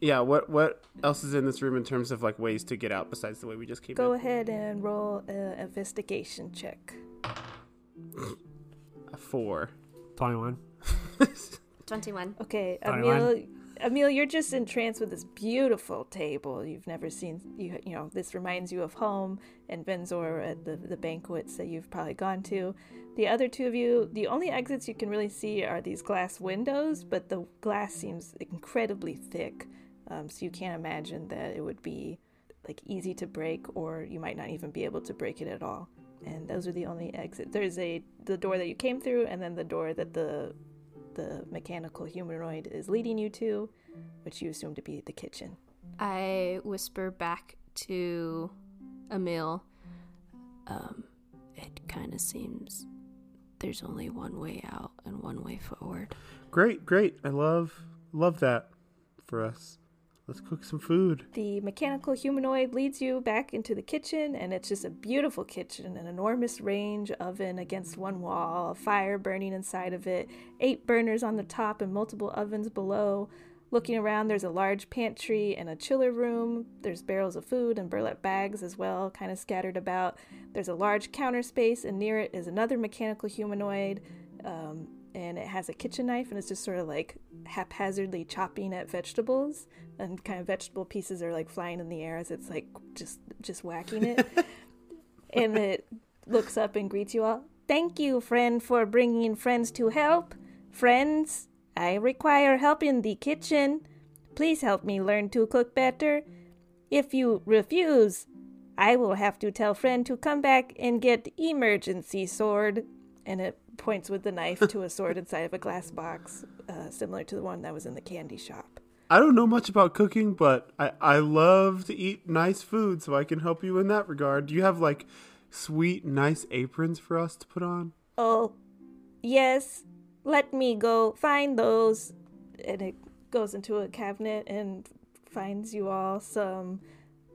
yeah. What what else is in this room in terms of like ways to get out besides the way we just came Go in? ahead and roll an investigation check. A four. Twenty-one. 21. Okay, Fine, Emil, Emil, you're just entranced with this beautiful table. You've never seen, you you know, this reminds you of home and Benzor at the, the banquets that you've probably gone to. The other two of you, the only exits you can really see are these glass windows, but the glass seems incredibly thick, um, so you can't imagine that it would be like easy to break, or you might not even be able to break it at all. And those are the only exits. There's a the door that you came through, and then the door that the the mechanical humanoid is leading you to, which you assume to be the kitchen. I whisper back to Emil. Um, it kind of seems there's only one way out and one way forward. Great, great. I love love that for us. Let's cook some food. The mechanical humanoid leads you back into the kitchen, and it's just a beautiful kitchen an enormous range oven against one wall, a fire burning inside of it, eight burners on the top, and multiple ovens below. Looking around, there's a large pantry and a chiller room. There's barrels of food and burlap bags as well, kind of scattered about. There's a large counter space, and near it is another mechanical humanoid. Um, and it has a kitchen knife, and it's just sort of like haphazardly chopping at vegetables, and kind of vegetable pieces are like flying in the air as it's like just just whacking it. and it looks up and greets you all. Thank you, friend, for bringing friends to help. Friends, I require help in the kitchen. Please help me learn to cook better. If you refuse, I will have to tell friend to come back and get emergency sword. And it points with the knife to a sword inside of a glass box, uh, similar to the one that was in the candy shop. I don't know much about cooking, but I, I love to eat nice food, so I can help you in that regard. Do you have like sweet, nice aprons for us to put on? Oh, yes. Let me go find those. And it goes into a cabinet and finds you all some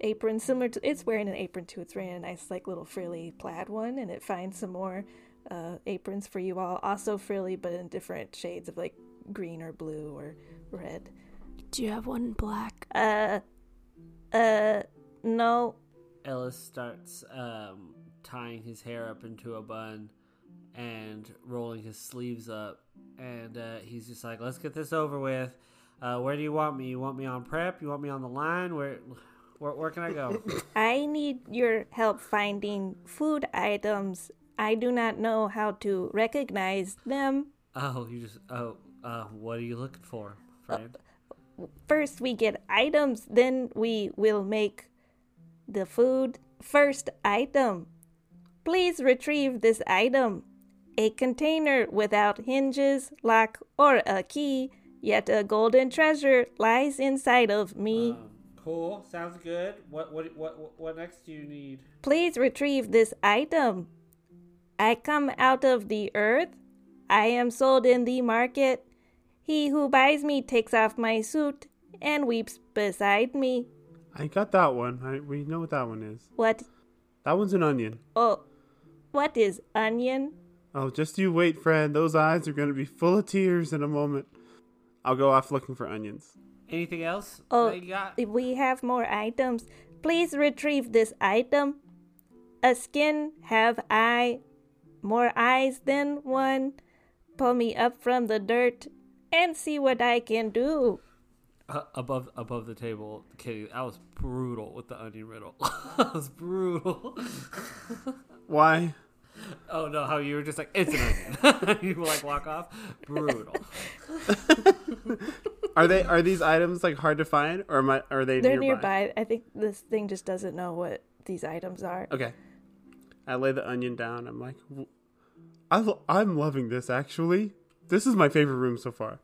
aprons similar to. It's wearing an apron too. It's wearing a nice, like, little frilly plaid one. And it finds some more uh, aprons for you all. Also frilly, but in different shades of, like, green or blue or red. Do you have one black? Uh, uh, no. Ellis starts um, tying his hair up into a bun and rolling his sleeves up, and uh, he's just like, "Let's get this over with. Uh, where do you want me? You want me on prep? You want me on the line? Where, where, where can I go?" I need your help finding food items. I do not know how to recognize them. oh, you just oh, uh, what are you looking for, friend? First, we get items, then we will make the food. First item. Please retrieve this item. A container without hinges, lock, or a key, yet a golden treasure lies inside of me. Um, cool, sounds good. What what what what next do you need? Please retrieve this item. I come out of the earth. I am sold in the market. He who buys me takes off my suit and weeps beside me. I got that one. I, we know what that one is. What? That one's an onion. Oh, what is onion? Oh, just you wait, friend. Those eyes are going to be full of tears in a moment. I'll go off looking for onions. Anything else? Oh, that you got? we have more items. Please retrieve this item. A skin have I more eyes than one. Pull me up from the dirt and see what I can do. Uh, above above the table, Kitty. That was brutal with the onion riddle. that was brutal. Why? Oh no, how you were just like it's an onion. you like walk off. Brutal. Are they are these items like hard to find or am I, are they They're nearby? nearby. I think this thing just doesn't know what these items are. Okay. I lay the onion down. I'm like, I lo- I'm loving this actually. This is my favorite room so far.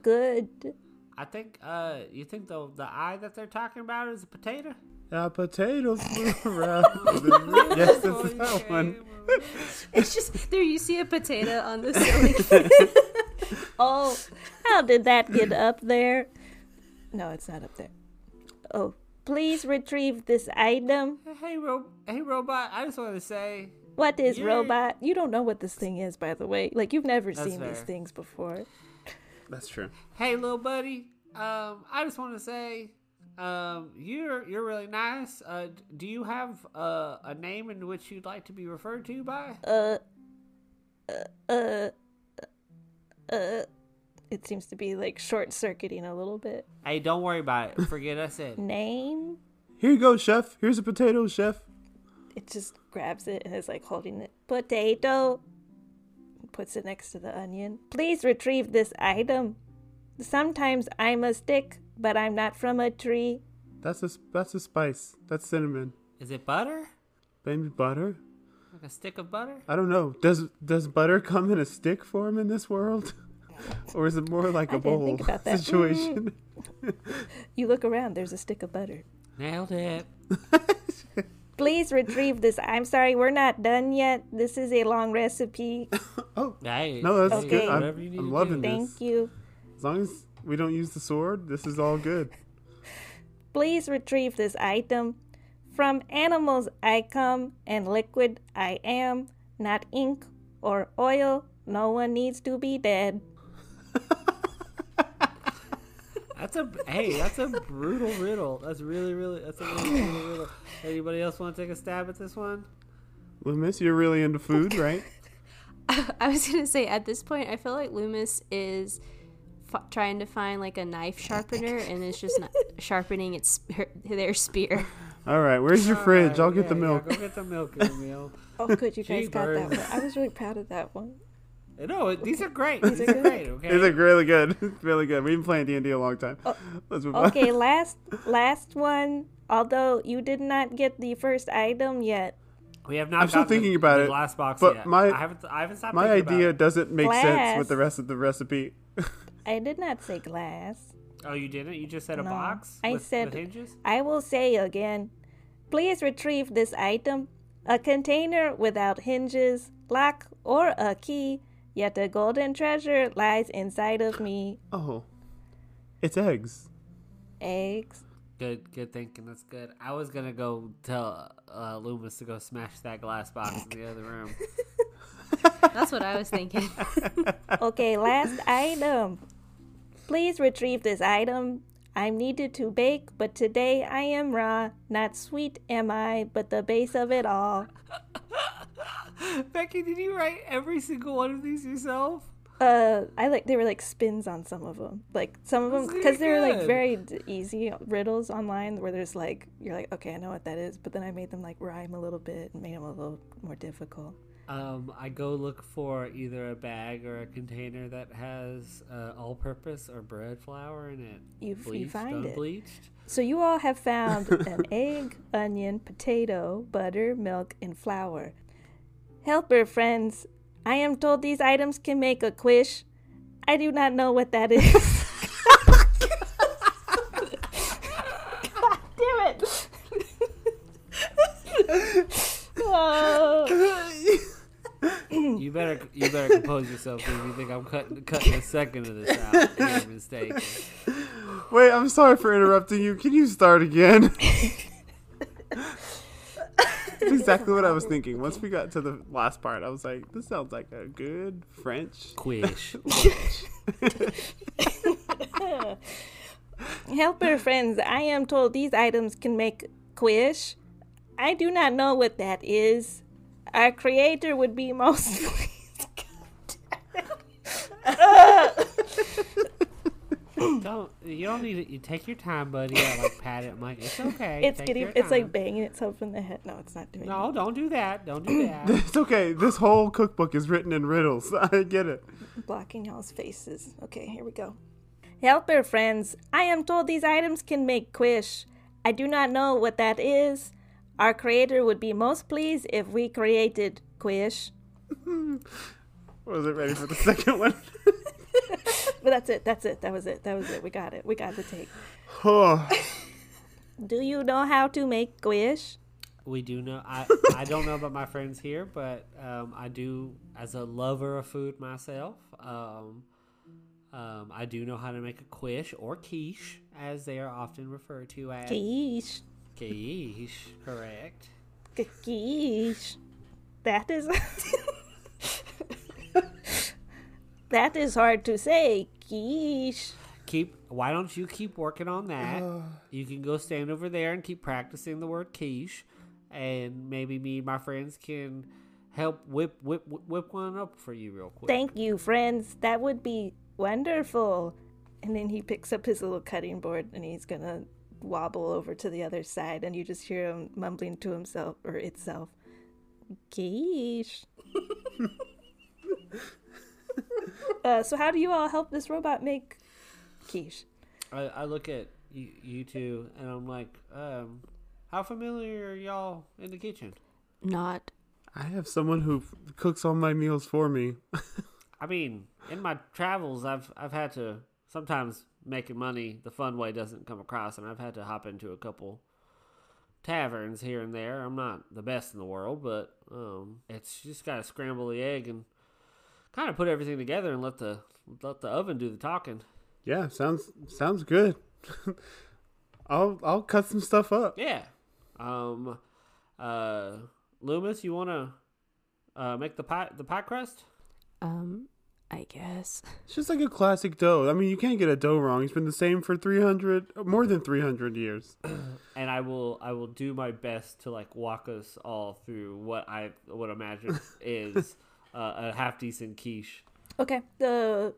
Good. I think. Uh, you think the the eye that they're talking about is a potato? Yeah, potatoes flew around. the room. yes, that's that one. It's just there. You see a potato on the ceiling. Oh, how did that get up there? No, it's not up there. Oh, please retrieve this item. Hey, ro- hey, robot. I just want to say, What is Yeah. robot? You don't know what this thing is, by the way. Like you've never That's seen these things before. That's true. hey, little buddy. Um, I just want to say, um, you're you're really nice. Uh, do you have uh, a name in which you'd like to be referred to by? Uh, uh, uh. It seems to be like short circuiting a little bit. Hey, don't worry about it. Forget I said. Name? Here you go, chef. Here's a potato, chef. It just grabs it and is like holding it. Potato. Puts it next to the onion. Please retrieve this item. Sometimes I'm a stick, but I'm not from a tree. That's a that's a spice. That's cinnamon. Is it butter? Maybe butter. Like a stick of butter? I don't know. Does does butter come in a stick form in this world, or is it more like a bowl think about that. situation? You look around, there's a stick of butter. Nailed it. Please retrieve this. I'm sorry, we're not done yet. This is a long recipe. oh, Hey, no, that's hey, good. I'm, whatever you need I'm loving do. this. Thank you. As long as we don't use the sword, this is all good. Please retrieve this item. From animals I come, and liquid I am, not ink or oil. No one needs to be dead. That's a hey, that's a brutal riddle. That's really, really that's a really brutal riddle. Anybody else want to take a stab at this one? Lü'mis, you're really into food, right? I was gonna say at this point, I feel like Lü'mis is f- trying to find like a knife sharpener, and it's just not sharpening its her, their spear. All right, where's your fridge? I'll get the Yeah, yeah, milk. go get the milk, Emil. Oh, good, you guys got that one. I was really proud of that one. Uh, no, it- these are great. These, are are great. Okay. These are really good. really good. We've been playing D and D a long time. Oh, Let's move on. Oh, Okay, last last one. Although you did not get the first item yet. we have not. I'm still gotten the- thinking about the it, Last box but yet. my- I haven't. I haven't stopped. My thinking about idea it. doesn't make sense with the rest of the recipe. I did not say glass. Oh, you didn't. You just said a box. I with, said- with hinges. I will say again. Please retrieve this item. A container without hinges, lock, or a key, yet a golden treasure lies inside of me. Oh, it's eggs. Eggs. Good, good thinking. That's good. I was gonna go tell uh, Lü'mis to go smash that glass box in the other room. That's what I was thinking. Okay, last item. Please retrieve this item. I'm needed to bake, but today I am raw. Not sweet am I, but the base of it all. Becky, did you write every single one of these yourself? Uh, I like they were like spins on some of them. Like some of them because they were like very d- easy riddles online where there's like you're like okay I know what that is, but then I made them like rhyme a little bit and made them a little more difficult. Um, I go look for either a bag or a container that has uh, all-purpose or bread flour in it. You you Bleached, find it. So you all have found an egg, onion, potato, butter, milk, and flour. Helper friends, I am told these items can make a quiche. I do not know what that is. God damn it! oh. You better, you better compose yourself because you think I'm cutting, cutting a second of this out. You're mistaken. Wait, I'm sorry for interrupting you. Can you start again? That's exactly what I was thinking. Once we got to the last part, I was like, this sounds like a good French. Quish. Helper friends, I am told these items can make quiche. I do not know what that is. Our creator would be most pleased. don't you don't need it. You take your time, buddy. I like pat it. I'm like, it's okay. It's take getting it's like banging itself in the head. No, it's not doing No, don't do that. Don't do that. It's okay. This whole cookbook is written in riddles. I get it. it. Blocking y'all's faces. Okay, here we go. Helper friends, I am told these items can make quiche. I do not know what that is. Our creator would be most pleased if we created quiche. Was it ready for the second one? But that's it. That's it. That was it. That was it. We got it. We got the take. Oh, Do you know how to make quiche? We do know. I I don't know about my friends here, but um, I do, as a lover of food myself, um, um, I do know how to make a quiche or quiche, as they are often referred to as Quiche. quiche. Correct. Quiche. That is. that is hard to say. Quiche. Keep. Why don't you keep working on that? you can go stand over there and keep practicing the word quiche, and maybe me and my friends can help whip whip whip, whip one up for you real quick. Thank you, friends. That would be wonderful. And then he picks up his little cutting board and he's gonna wobble over to the other side, and you just hear him mumbling to himself or itself, "Quiche." uh, so, how do you all help this robot make quiche? I, I look at you, you two and I'm like, um, how familiar are y'all in the kitchen? Not. I have someone who f- cooks all my meals for me. I mean, in my travels, I've I've had to sometimes making money the fun way doesn't come across, and I've had to hop into a couple taverns here and there. I'm not the best in the world, but um, it's just got to scramble the egg and kind of put everything together and let the let the oven do the talking. Yeah, sounds sounds good. I'll I'll cut some stuff up. Yeah. Um, uh, Lü'mis, you want to uh, make the pie the pie crust? Um, I guess. It's just like a classic dough. I mean, you can't get a dough wrong. It's been the same for 300 more than 300 years. and I will I will do my best to like walk us all through what I would imagine is uh, a half decent quiche. Okay, the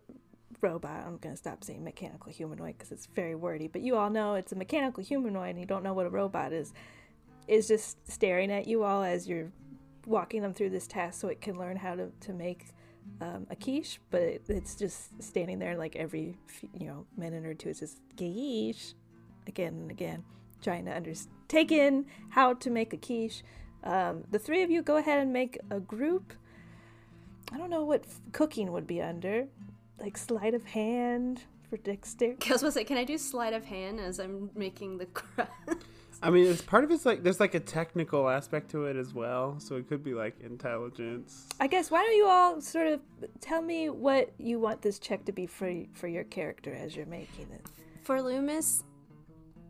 robot. I'm gonna stop saying mechanical humanoid because it's very wordy. But you all know it's a mechanical humanoid, and you don't know what a robot is. Is just staring at you all as you're walking them through this task, so it can learn how to to make um, a quiche. But it, it's just standing there like every you know minute or two. It's just quiche again and again, trying to under take in how to make a quiche. Um, the three of you go ahead and make a group. I don't know what f- cooking would be under. Like sleight of hand for dexterity. I was gonna say, can I do sleight of hand as I'm making the crust? I mean, it's part of it's like there's like a technical aspect to it as well, so it could be like intelligence. I guess why don't you all sort of tell me what you want this check to be for for your character as you're making it. For Lü'mis,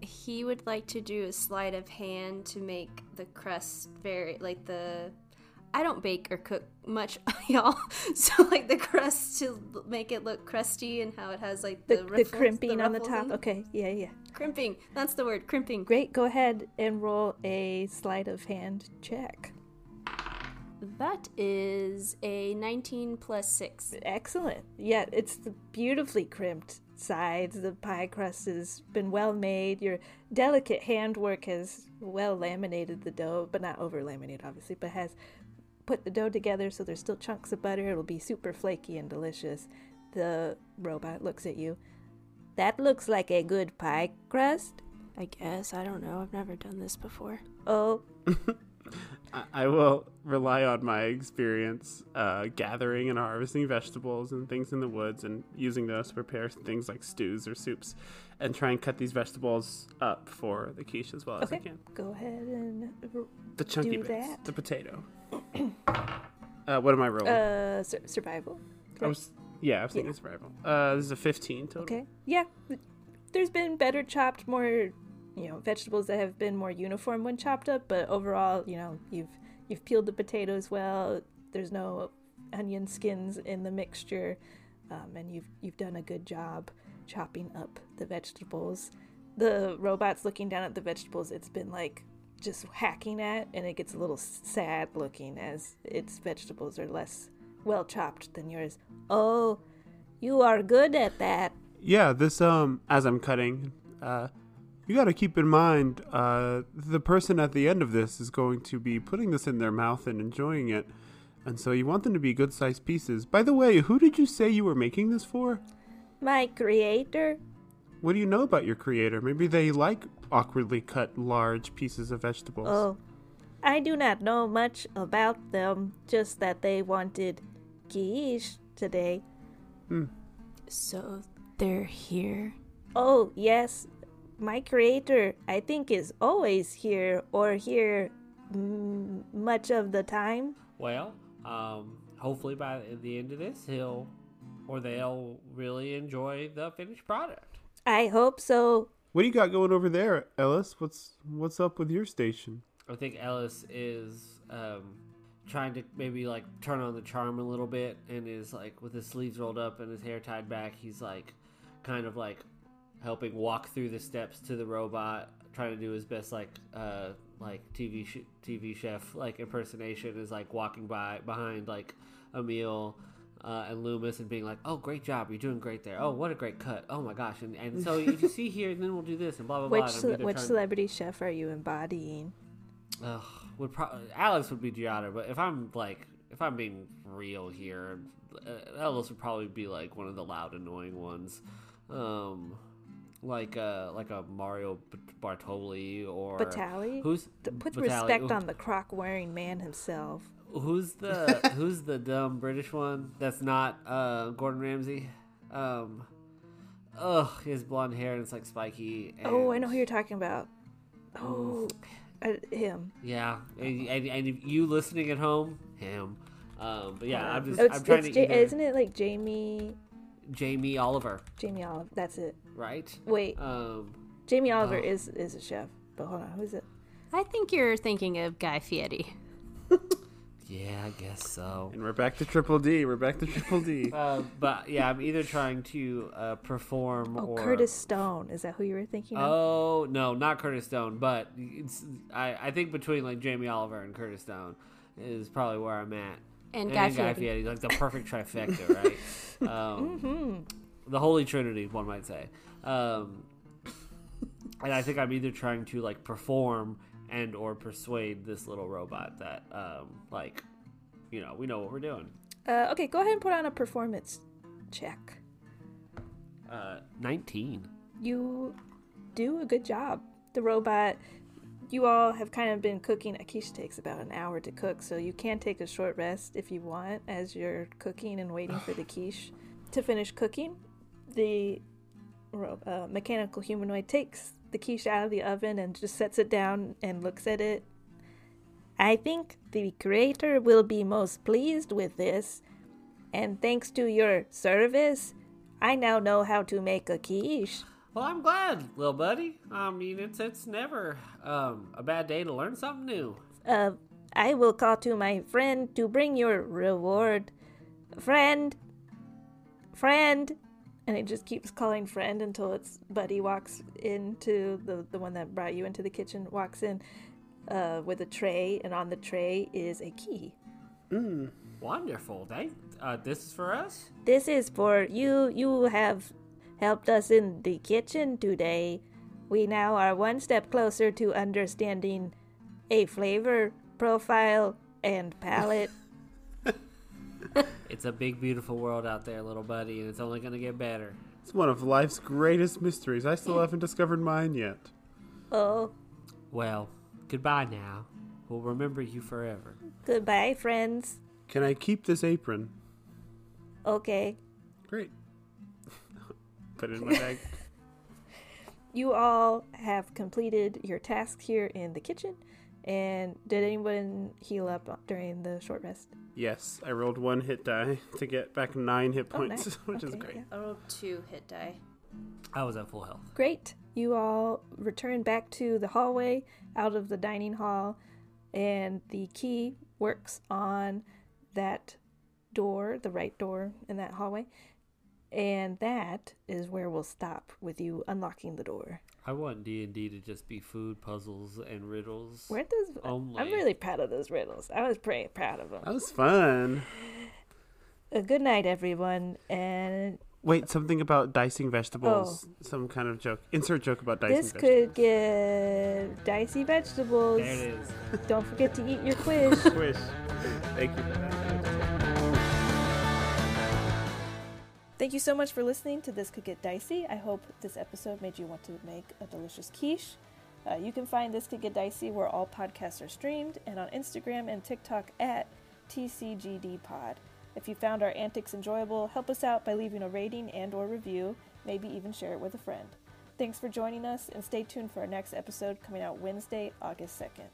he would like to do a sleight of hand to make the crust very like the. I don't bake or cook much, y'all. So like the crust to make it look crusty and how it has like The, the, the, riffles, crimping on the top. in- Okay, yeah, yeah. Crimping. That's the word. Crimping. Great. Go ahead and roll a sleight of hand check. That is a 19 plus 6. Excellent. Yeah, it's the beautifully crimped sides. The pie crust has been well made. Your delicate handwork has well laminated the dough, but not over laminated, obviously, but has put the dough together so there's still chunks of butter. It'll be super flaky and delicious. The robot looks at you. That looks like a good pie crust. I guess. I don't know. I've never done this before. Oh, I, I will rely on my experience uh, gathering and harvesting vegetables and things in the woods and using those to prepare things like stews or soups and try and cut these vegetables up for the quiche as well as I Okay. can. go ahead and The chunky Do bits, that. the potato. uh, what am I rolling? uh sur- survival. I was, yeah, I was thinking yeah. survival. Uh, this is a 15 total. Okay. Yeah. There's been better chopped, more you know, vegetables that have been more uniform when chopped up, but overall, you know, you've you've peeled the potatoes well. There's no onion skins in the mixture, um, and you've you've done a good job chopping up the vegetables. The robot's looking down at the vegetables. It's been like just hacking at, and it gets a little sad looking as its vegetables are less well chopped than yours. Oh, you are good at that. Yeah, this um as I'm cutting, uh you got to keep in mind uh the person at the end of this is going to be putting this in their mouth and enjoying it. And so you want them to be good-sized pieces. By the way, who did you say you were making this for? My creator? What do you know about your creator? Maybe they like awkwardly cut large pieces of vegetables. Oh, I do not know much about them, just that they wanted quiche today. So they're here. Oh, yes, my creator, I think, is always here or here mm, much of the time. Well, um, hopefully by the end of this, he'll or they'll really enjoy the finished product. I hope so. What do you got going over there, Ellis? What's what's up with your station? I think Ellis is um, trying to maybe like turn on the charm a little bit, and is like with his sleeves rolled up and his hair tied back. He's like kind of like helping walk through the steps to the robot, trying to do his best like uh, like TV sh- TV chef like impersonation. Is like walking by behind like Emil. Uh, and Lü'mis and being like, "Oh, great job! You're doing great there. Oh, what a great cut! Oh my gosh!" And and so if you see here, and then we'll do this and blah blah blah. Which I'm ce- which trying- celebrity chef are you embodying? Ugh, would pro- Alex would be Giada, but if I'm like, if I'm being real here, uh, Ellis would probably be like one of the loud, annoying ones, um, like uh, like a Mario Bartoli or Batali? Who's To put Batali- respect on the croc wearing man himself. Who's the who's the dumb British one that's not uh, Gordon Ramsay? Um, ugh, he has blonde hair and it's like spiky. And, Oh, I know who you're talking about. Oh, uh, him. Yeah, and, and, and you listening at home, him. Um, but yeah, I'm just Oh, it's, I'm trying it's to Ja- either isn't it like Jamie Jamie Oliver, Jamie Oliver? That's it. right? Wait, Um, Jamie Oliver oh. is is a chef. But hold on, who is it? I think you're thinking of Guy Fieri. Yeah, I guess so. And we're back to Triple D. We're back to Triple D. Uh, but yeah, I'm either trying to uh, perform Oh, or Curtis Stone. Is that who you were thinking of? Oh no, not Curtis Stone, but it's I, I think between like Jamie Oliver and Curtis Stone is probably where I'm at. And Guy Fieri. Fieri, like the perfect trifecta, right? Um, Mm-hmm. The Holy Trinity, one might say. Um, and I think I'm either trying to like perform and or persuade this little robot that um, like you know we know what we're doing. Uh, okay, go ahead and put on a performance check. Uh, Nineteen. You do a good job. The robot. You all have kind of been cooking. A quiche takes about an hour to cook, so you can take a short rest if you want as you're cooking and waiting for the quiche to finish cooking. The ro- uh, mechanical humanoid takes the quiche out of the oven and just sets it down and looks at it. I think the creator will be most pleased with this, and thanks to your service, I now know how to make a quiche. Well, I'm glad, little buddy. I mean, it's it's never um, a bad day to learn something new. Uh, I will call to my friend to bring your reward. Friend, friend, and it just keeps calling friend until its buddy walks into the the one that brought you into the kitchen walks in uh, with a tray, and on the tray is a key. Mm. Wonderful. Thank. Uh, this is for us. This is for you. You have helped us in the kitchen today. We now are one step closer to understanding a flavor profile and palette. It's a big, beautiful world out there, little buddy, and it's only gonna get better. It's one of life's greatest mysteries. I still haven't discovered mine yet. oh, Well, goodbye now. We'll remember you forever. goodbye, friends. Can I keep this apron? Okay. Great. Put it in my bag. You all have completed your tasks here in the kitchen. And did anyone heal up during the short rest? Yes, I rolled one hit die to get back nine hit Oh, points, nice. which is great. yeah. I rolled two hit die. I was at full health. Great. You all return back to the hallway out of the dining hall, and the key works on that door, the right door in that hallway. And that is where we'll stop with you unlocking the door. I want D and D to just be food puzzles and riddles. Weren't those? Only. I'm really proud of those riddles. I was pretty proud of them. That was fun. Uh, good night, everyone. And Wait, something about dicing vegetables. Some kind of joke. Insert joke about dicing Oh. this vegetables. could get dicey vegetables. There it is. Don't forget to eat your quiz. Wish. Thank you for that. Thank you so much for listening to This Could Get Dicey. I hope this episode made you want to make a delicious quiche. Uh, you can find This Could Get Dicey where all podcasts are streamed and on Instagram and TikTok at TCGDPod. If you found our antics enjoyable, help us out by leaving a rating and or review, maybe even share it with a friend. Thanks for joining us and stay tuned for our next episode coming out Wednesday, August 2nd.